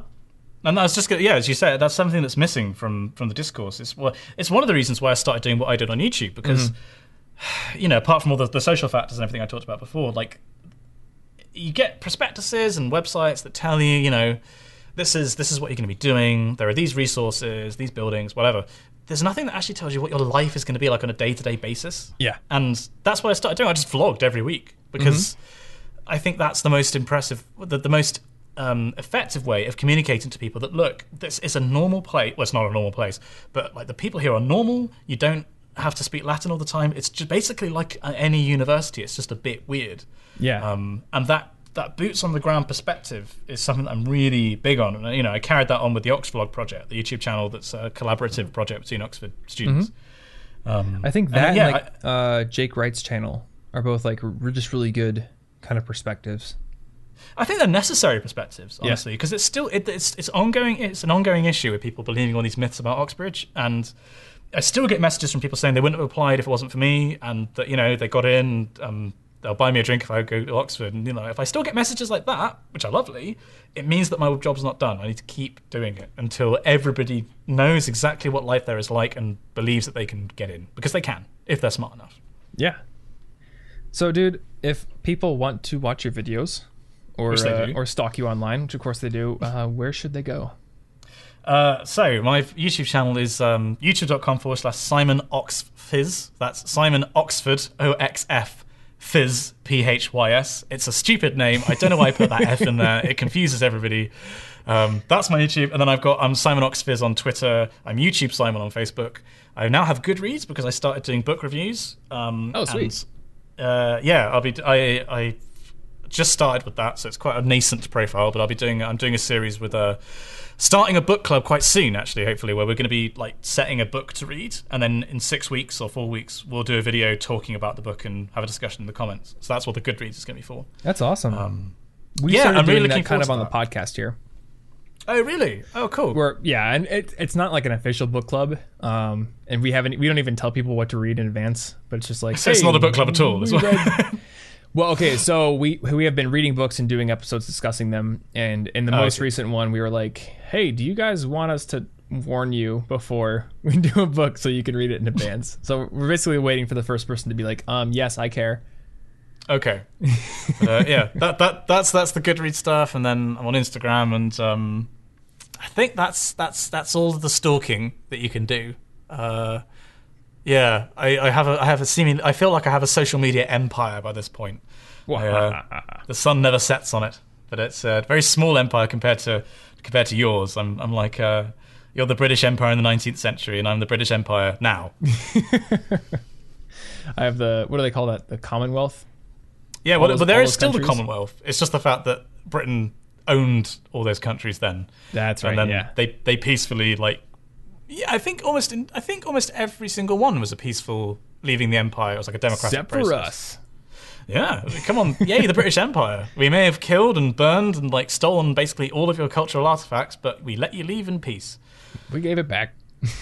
And that's just gonna- yeah, as you said, that's something that's missing from from the discourse. It's well, it's one of the reasons why I started doing what I did on YouTube because Mm-hmm. you know, apart from all the, the social factors and everything I talked about before, like you get prospectuses and websites that tell you, you know, this is this is what you're going to be doing. There are these resources, these buildings, whatever. There's nothing that actually tells you what your life is going to be like on a day to day basis. Yeah. And that's what I started doing. I just vlogged every week because Mm-hmm. I think that's the most impressive, the, the most um, effective way of communicating to people that look, this is a normal place. Well, it's not a normal place, but like the people here are normal. You don't have to speak Latin all the time. It's just basically like any university. It's just a bit weird. Yeah. Um, and that that boots on the ground perspective is something that I'm really big on. And you know, I carried that on with the Oxvlog project, the YouTube channel that's a collaborative project between Oxford students. Um, I think and, that yeah, and like uh, Jake Wright's channel are both like r- just really good kind of perspectives. I think they're necessary perspectives, honestly, because it's still it, it's it's ongoing. It's an ongoing issue with people believing all these myths about Oxbridge, and I still get messages from people saying they wouldn't have applied if it wasn't for me, and that you know they got in. Um, they'll buy me a drink if I go to Oxford, and you know if I still get messages like that, which are lovely, it means that my job's not done. I need to keep doing it until everybody knows exactly what life there is like and believes that they can get in because they can if they're smart enough. Yeah. So, dude, if people want to watch your videos or uh, or stalk you online, which of course they do, uh, where should they go? Uh, so my YouTube channel is um, youtube.com forward slash Simon OxfPhys. That's Simon Oxford O X F Fizz P H Y S. It's a stupid name. I don't know why I put that F in there. It confuses everybody. Um, that's my YouTube, and then I've got I'm Simon OxfPhys on Twitter. I'm YouTube Simon on Facebook. I now have Goodreads because I started doing book reviews. Um, Oh, sweet. and, uh, yeah, I'll be. I I just started with that, so it's quite a nascent profile. But I'll be doing. I'm doing a series with a. Starting a book club quite soon, actually, hopefully, where we're going to be like setting a book to read, and then in six weeks or four weeks, we'll do a video talking about the book and have a discussion in the comments. So that's what the Goodreads is going to be for. That's awesome. we yeah, I'm really looking that kind of on forward the podcast here. Oh, really? Oh, cool. We're yeah, and it, it's not like an official book club, um, and we haven't we don't even tell people what to read in advance, but it's just like So it's not a book club at all. That's we what- read- well, okay, so we we have been reading books and doing episodes discussing them, and in the Oh, most okay. recent one, we were like, "Hey, do you guys want us to warn you before we do a book so you can read it in advance?" so we're basically waiting for the first person to be like, "Um, yes, I care." Okay. uh, yeah, that that that's that's the Goodreads stuff, and then I'm on Instagram, and um, I think that's that's that's all the stalking that you can do. Uh, yeah, I, I have a I have a seeming I feel like I have a social media empire by this point. Uh, the sun never sets on it, but it's a very small empire compared to compared to yours. I'm I'm like uh, you're the British Empire in the 19th century, and I'm the British Empire now. I have the what do they call that? The Commonwealth. Yeah, well, those- but there is all is those still the? Commonwealth. It's just the fact that Britain owned all those countries then, That's right. and then yeah. they they peacefully like. Yeah, I think almost in, I think almost every single one was a peaceful leaving the empire. It was like a democratic Except for process. us. Yeah, come on, yay the British Empire. We may have killed and burned and like stolen basically all of your cultural artifacts, but we let you leave in peace. We gave it back.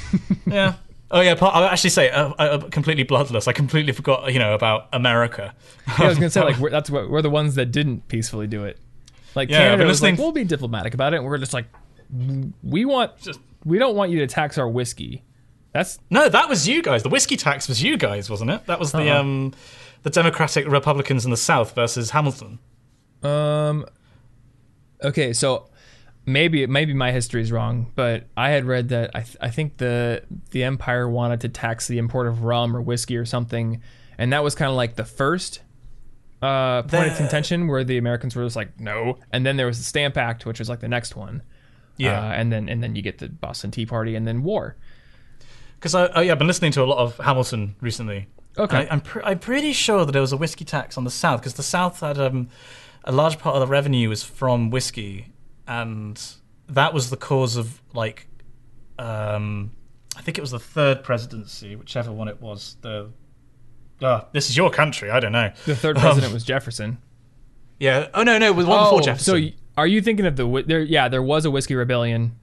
Yeah. Oh yeah, part, I'll actually say uh, uh, completely bloodless. I completely forgot, you know, about America. Yeah, I was gonna say like we're, that's what we're the ones that didn't peacefully do it. Like Yeah, Canada was like, we'll be diplomatic about it. And we're just like, we want, Just- we don't want you to tax our whiskey. That's No, that was you guys. The whiskey tax was you guys, wasn't it? That was the Uh-uh. um, the Democratic Republicans in the South versus Hamilton. um, okay. So maybe maybe my history is wrong, but I had read that I th- I think the the empire wanted to tax the import of rum or whiskey or something, and that was kind of like the first. Uh, point of contention where the Americans were just like no, and then there was the Stamp Act, which was like the next one. Yeah, Uh, and then and then you get the Boston Tea Party and then war. because I, I yeah, I've been listening to a lot of Hamilton recently. Okay. I, I'm pr- I'm pretty sure that there was a whiskey tax on the South because the South had um, a large part of the revenue was from whiskey, and that was the cause of like, um, I think it was the third presidency, whichever one it was. The Ah, this is your country. I don't know. The third president was Jefferson. Yeah. Oh no, no, it was one before Jefferson. so y- are you thinking of the whi- there? Yeah, there was a whiskey rebellion.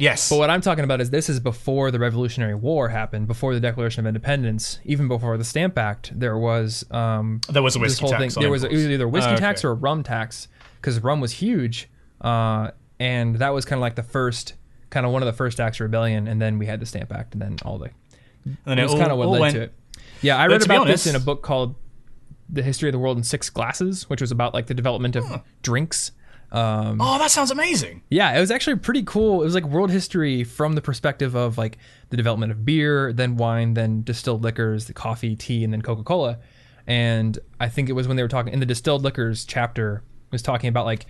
Yes. But what I'm talking about is this is before the Revolutionary War happened, before the Declaration of Independence, even before the Stamp Act. There was um, there was a whiskey whole tax. thing. There was a, it was either a whiskey Oh, okay. tax or a rum tax because rum was huge, uh, and that was kind of like the first, kind of one of the first acts of rebellion. And then we had the Stamp Act, and then all the And then it it was kind of what led went, to it. Yeah, I But read about this in a book called "The History of the World in Six Glasses," which was about like the development of drinks. Um, Oh, that sounds amazing. yeah, it was actually pretty cool. It was like world history from the perspective of like the development of beer, then wine, then distilled liquors, the coffee, tea, and then Coca Cola. And I think it was when they were talking in the distilled liquors chapter was talking about like,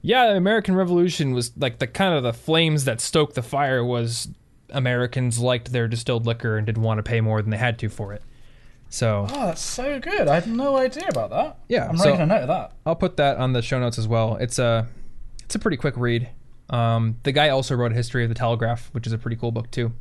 yeah, the American Revolution was like the kind of the flames that stoked the fire was Americans liked their distilled liquor and didn't want to pay more than they had to for it. So Oh, that's so good. I had no idea about that. Yeah, I'm so- making a note of that. I'll put that on the show notes as well. It's a it's a pretty quick read. Um, the guy also wrote a history of the telegraph, which is a pretty cool book too.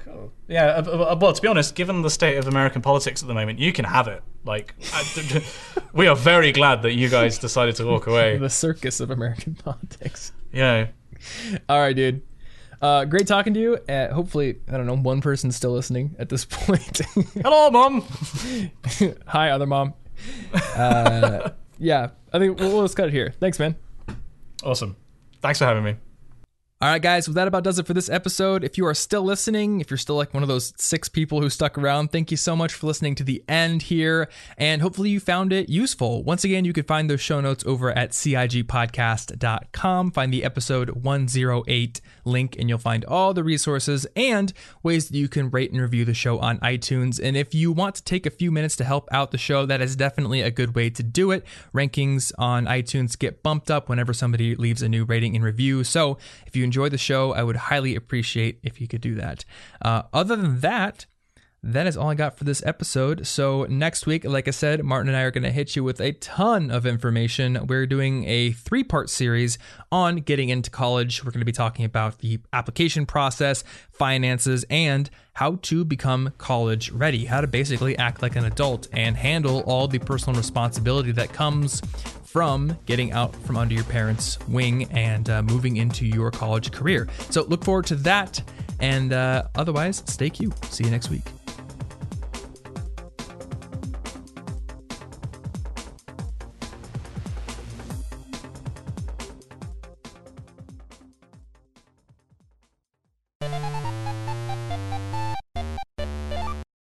Cool. Yeah. uh, uh, Well, to be honest, given the state of American politics at the moment, you can have it. Like, I, we are very glad that you guys decided to walk away. The circus of American politics. Yeah. All right, dude. Uh, great talking to you. Uh, hopefully, I don't know, one person's still listening at this point. Hello, mom. Hi, other mom. Uh, yeah, I think we'll, we'll just cut it here. Thanks, man. Awesome. Thanks for having me. All right, guys, well, that about does it for this episode. If you are still listening, if you're still like one of those six people who stuck around, thank you so much for listening to the end here. And hopefully you found it useful. Once again, you can find those show notes over at CIGpodcast.com. Find the episode 108 link, and you'll find all the resources and ways that you can rate and review the show on iTunes. And if you want to take a few minutes to help out the show, that is definitely a good way to do it. Rankings on iTunes get bumped up whenever somebody leaves a new rating and review. So if you enjoy the show, I would highly appreciate if you could do that. Uh, other than that, that is all I got for this episode. So, next week, like I said, Martin and I are going to hit you with a ton of information. We're doing a three part series on getting into college. We're going to be talking about the application process, finances, and how to become college ready, how to basically act like an adult and handle all the personal responsibility that comes from getting out from under your parents' wing and uh, moving into your college career. So, look forward to that. And uh, otherwise, stay cute. See you next week.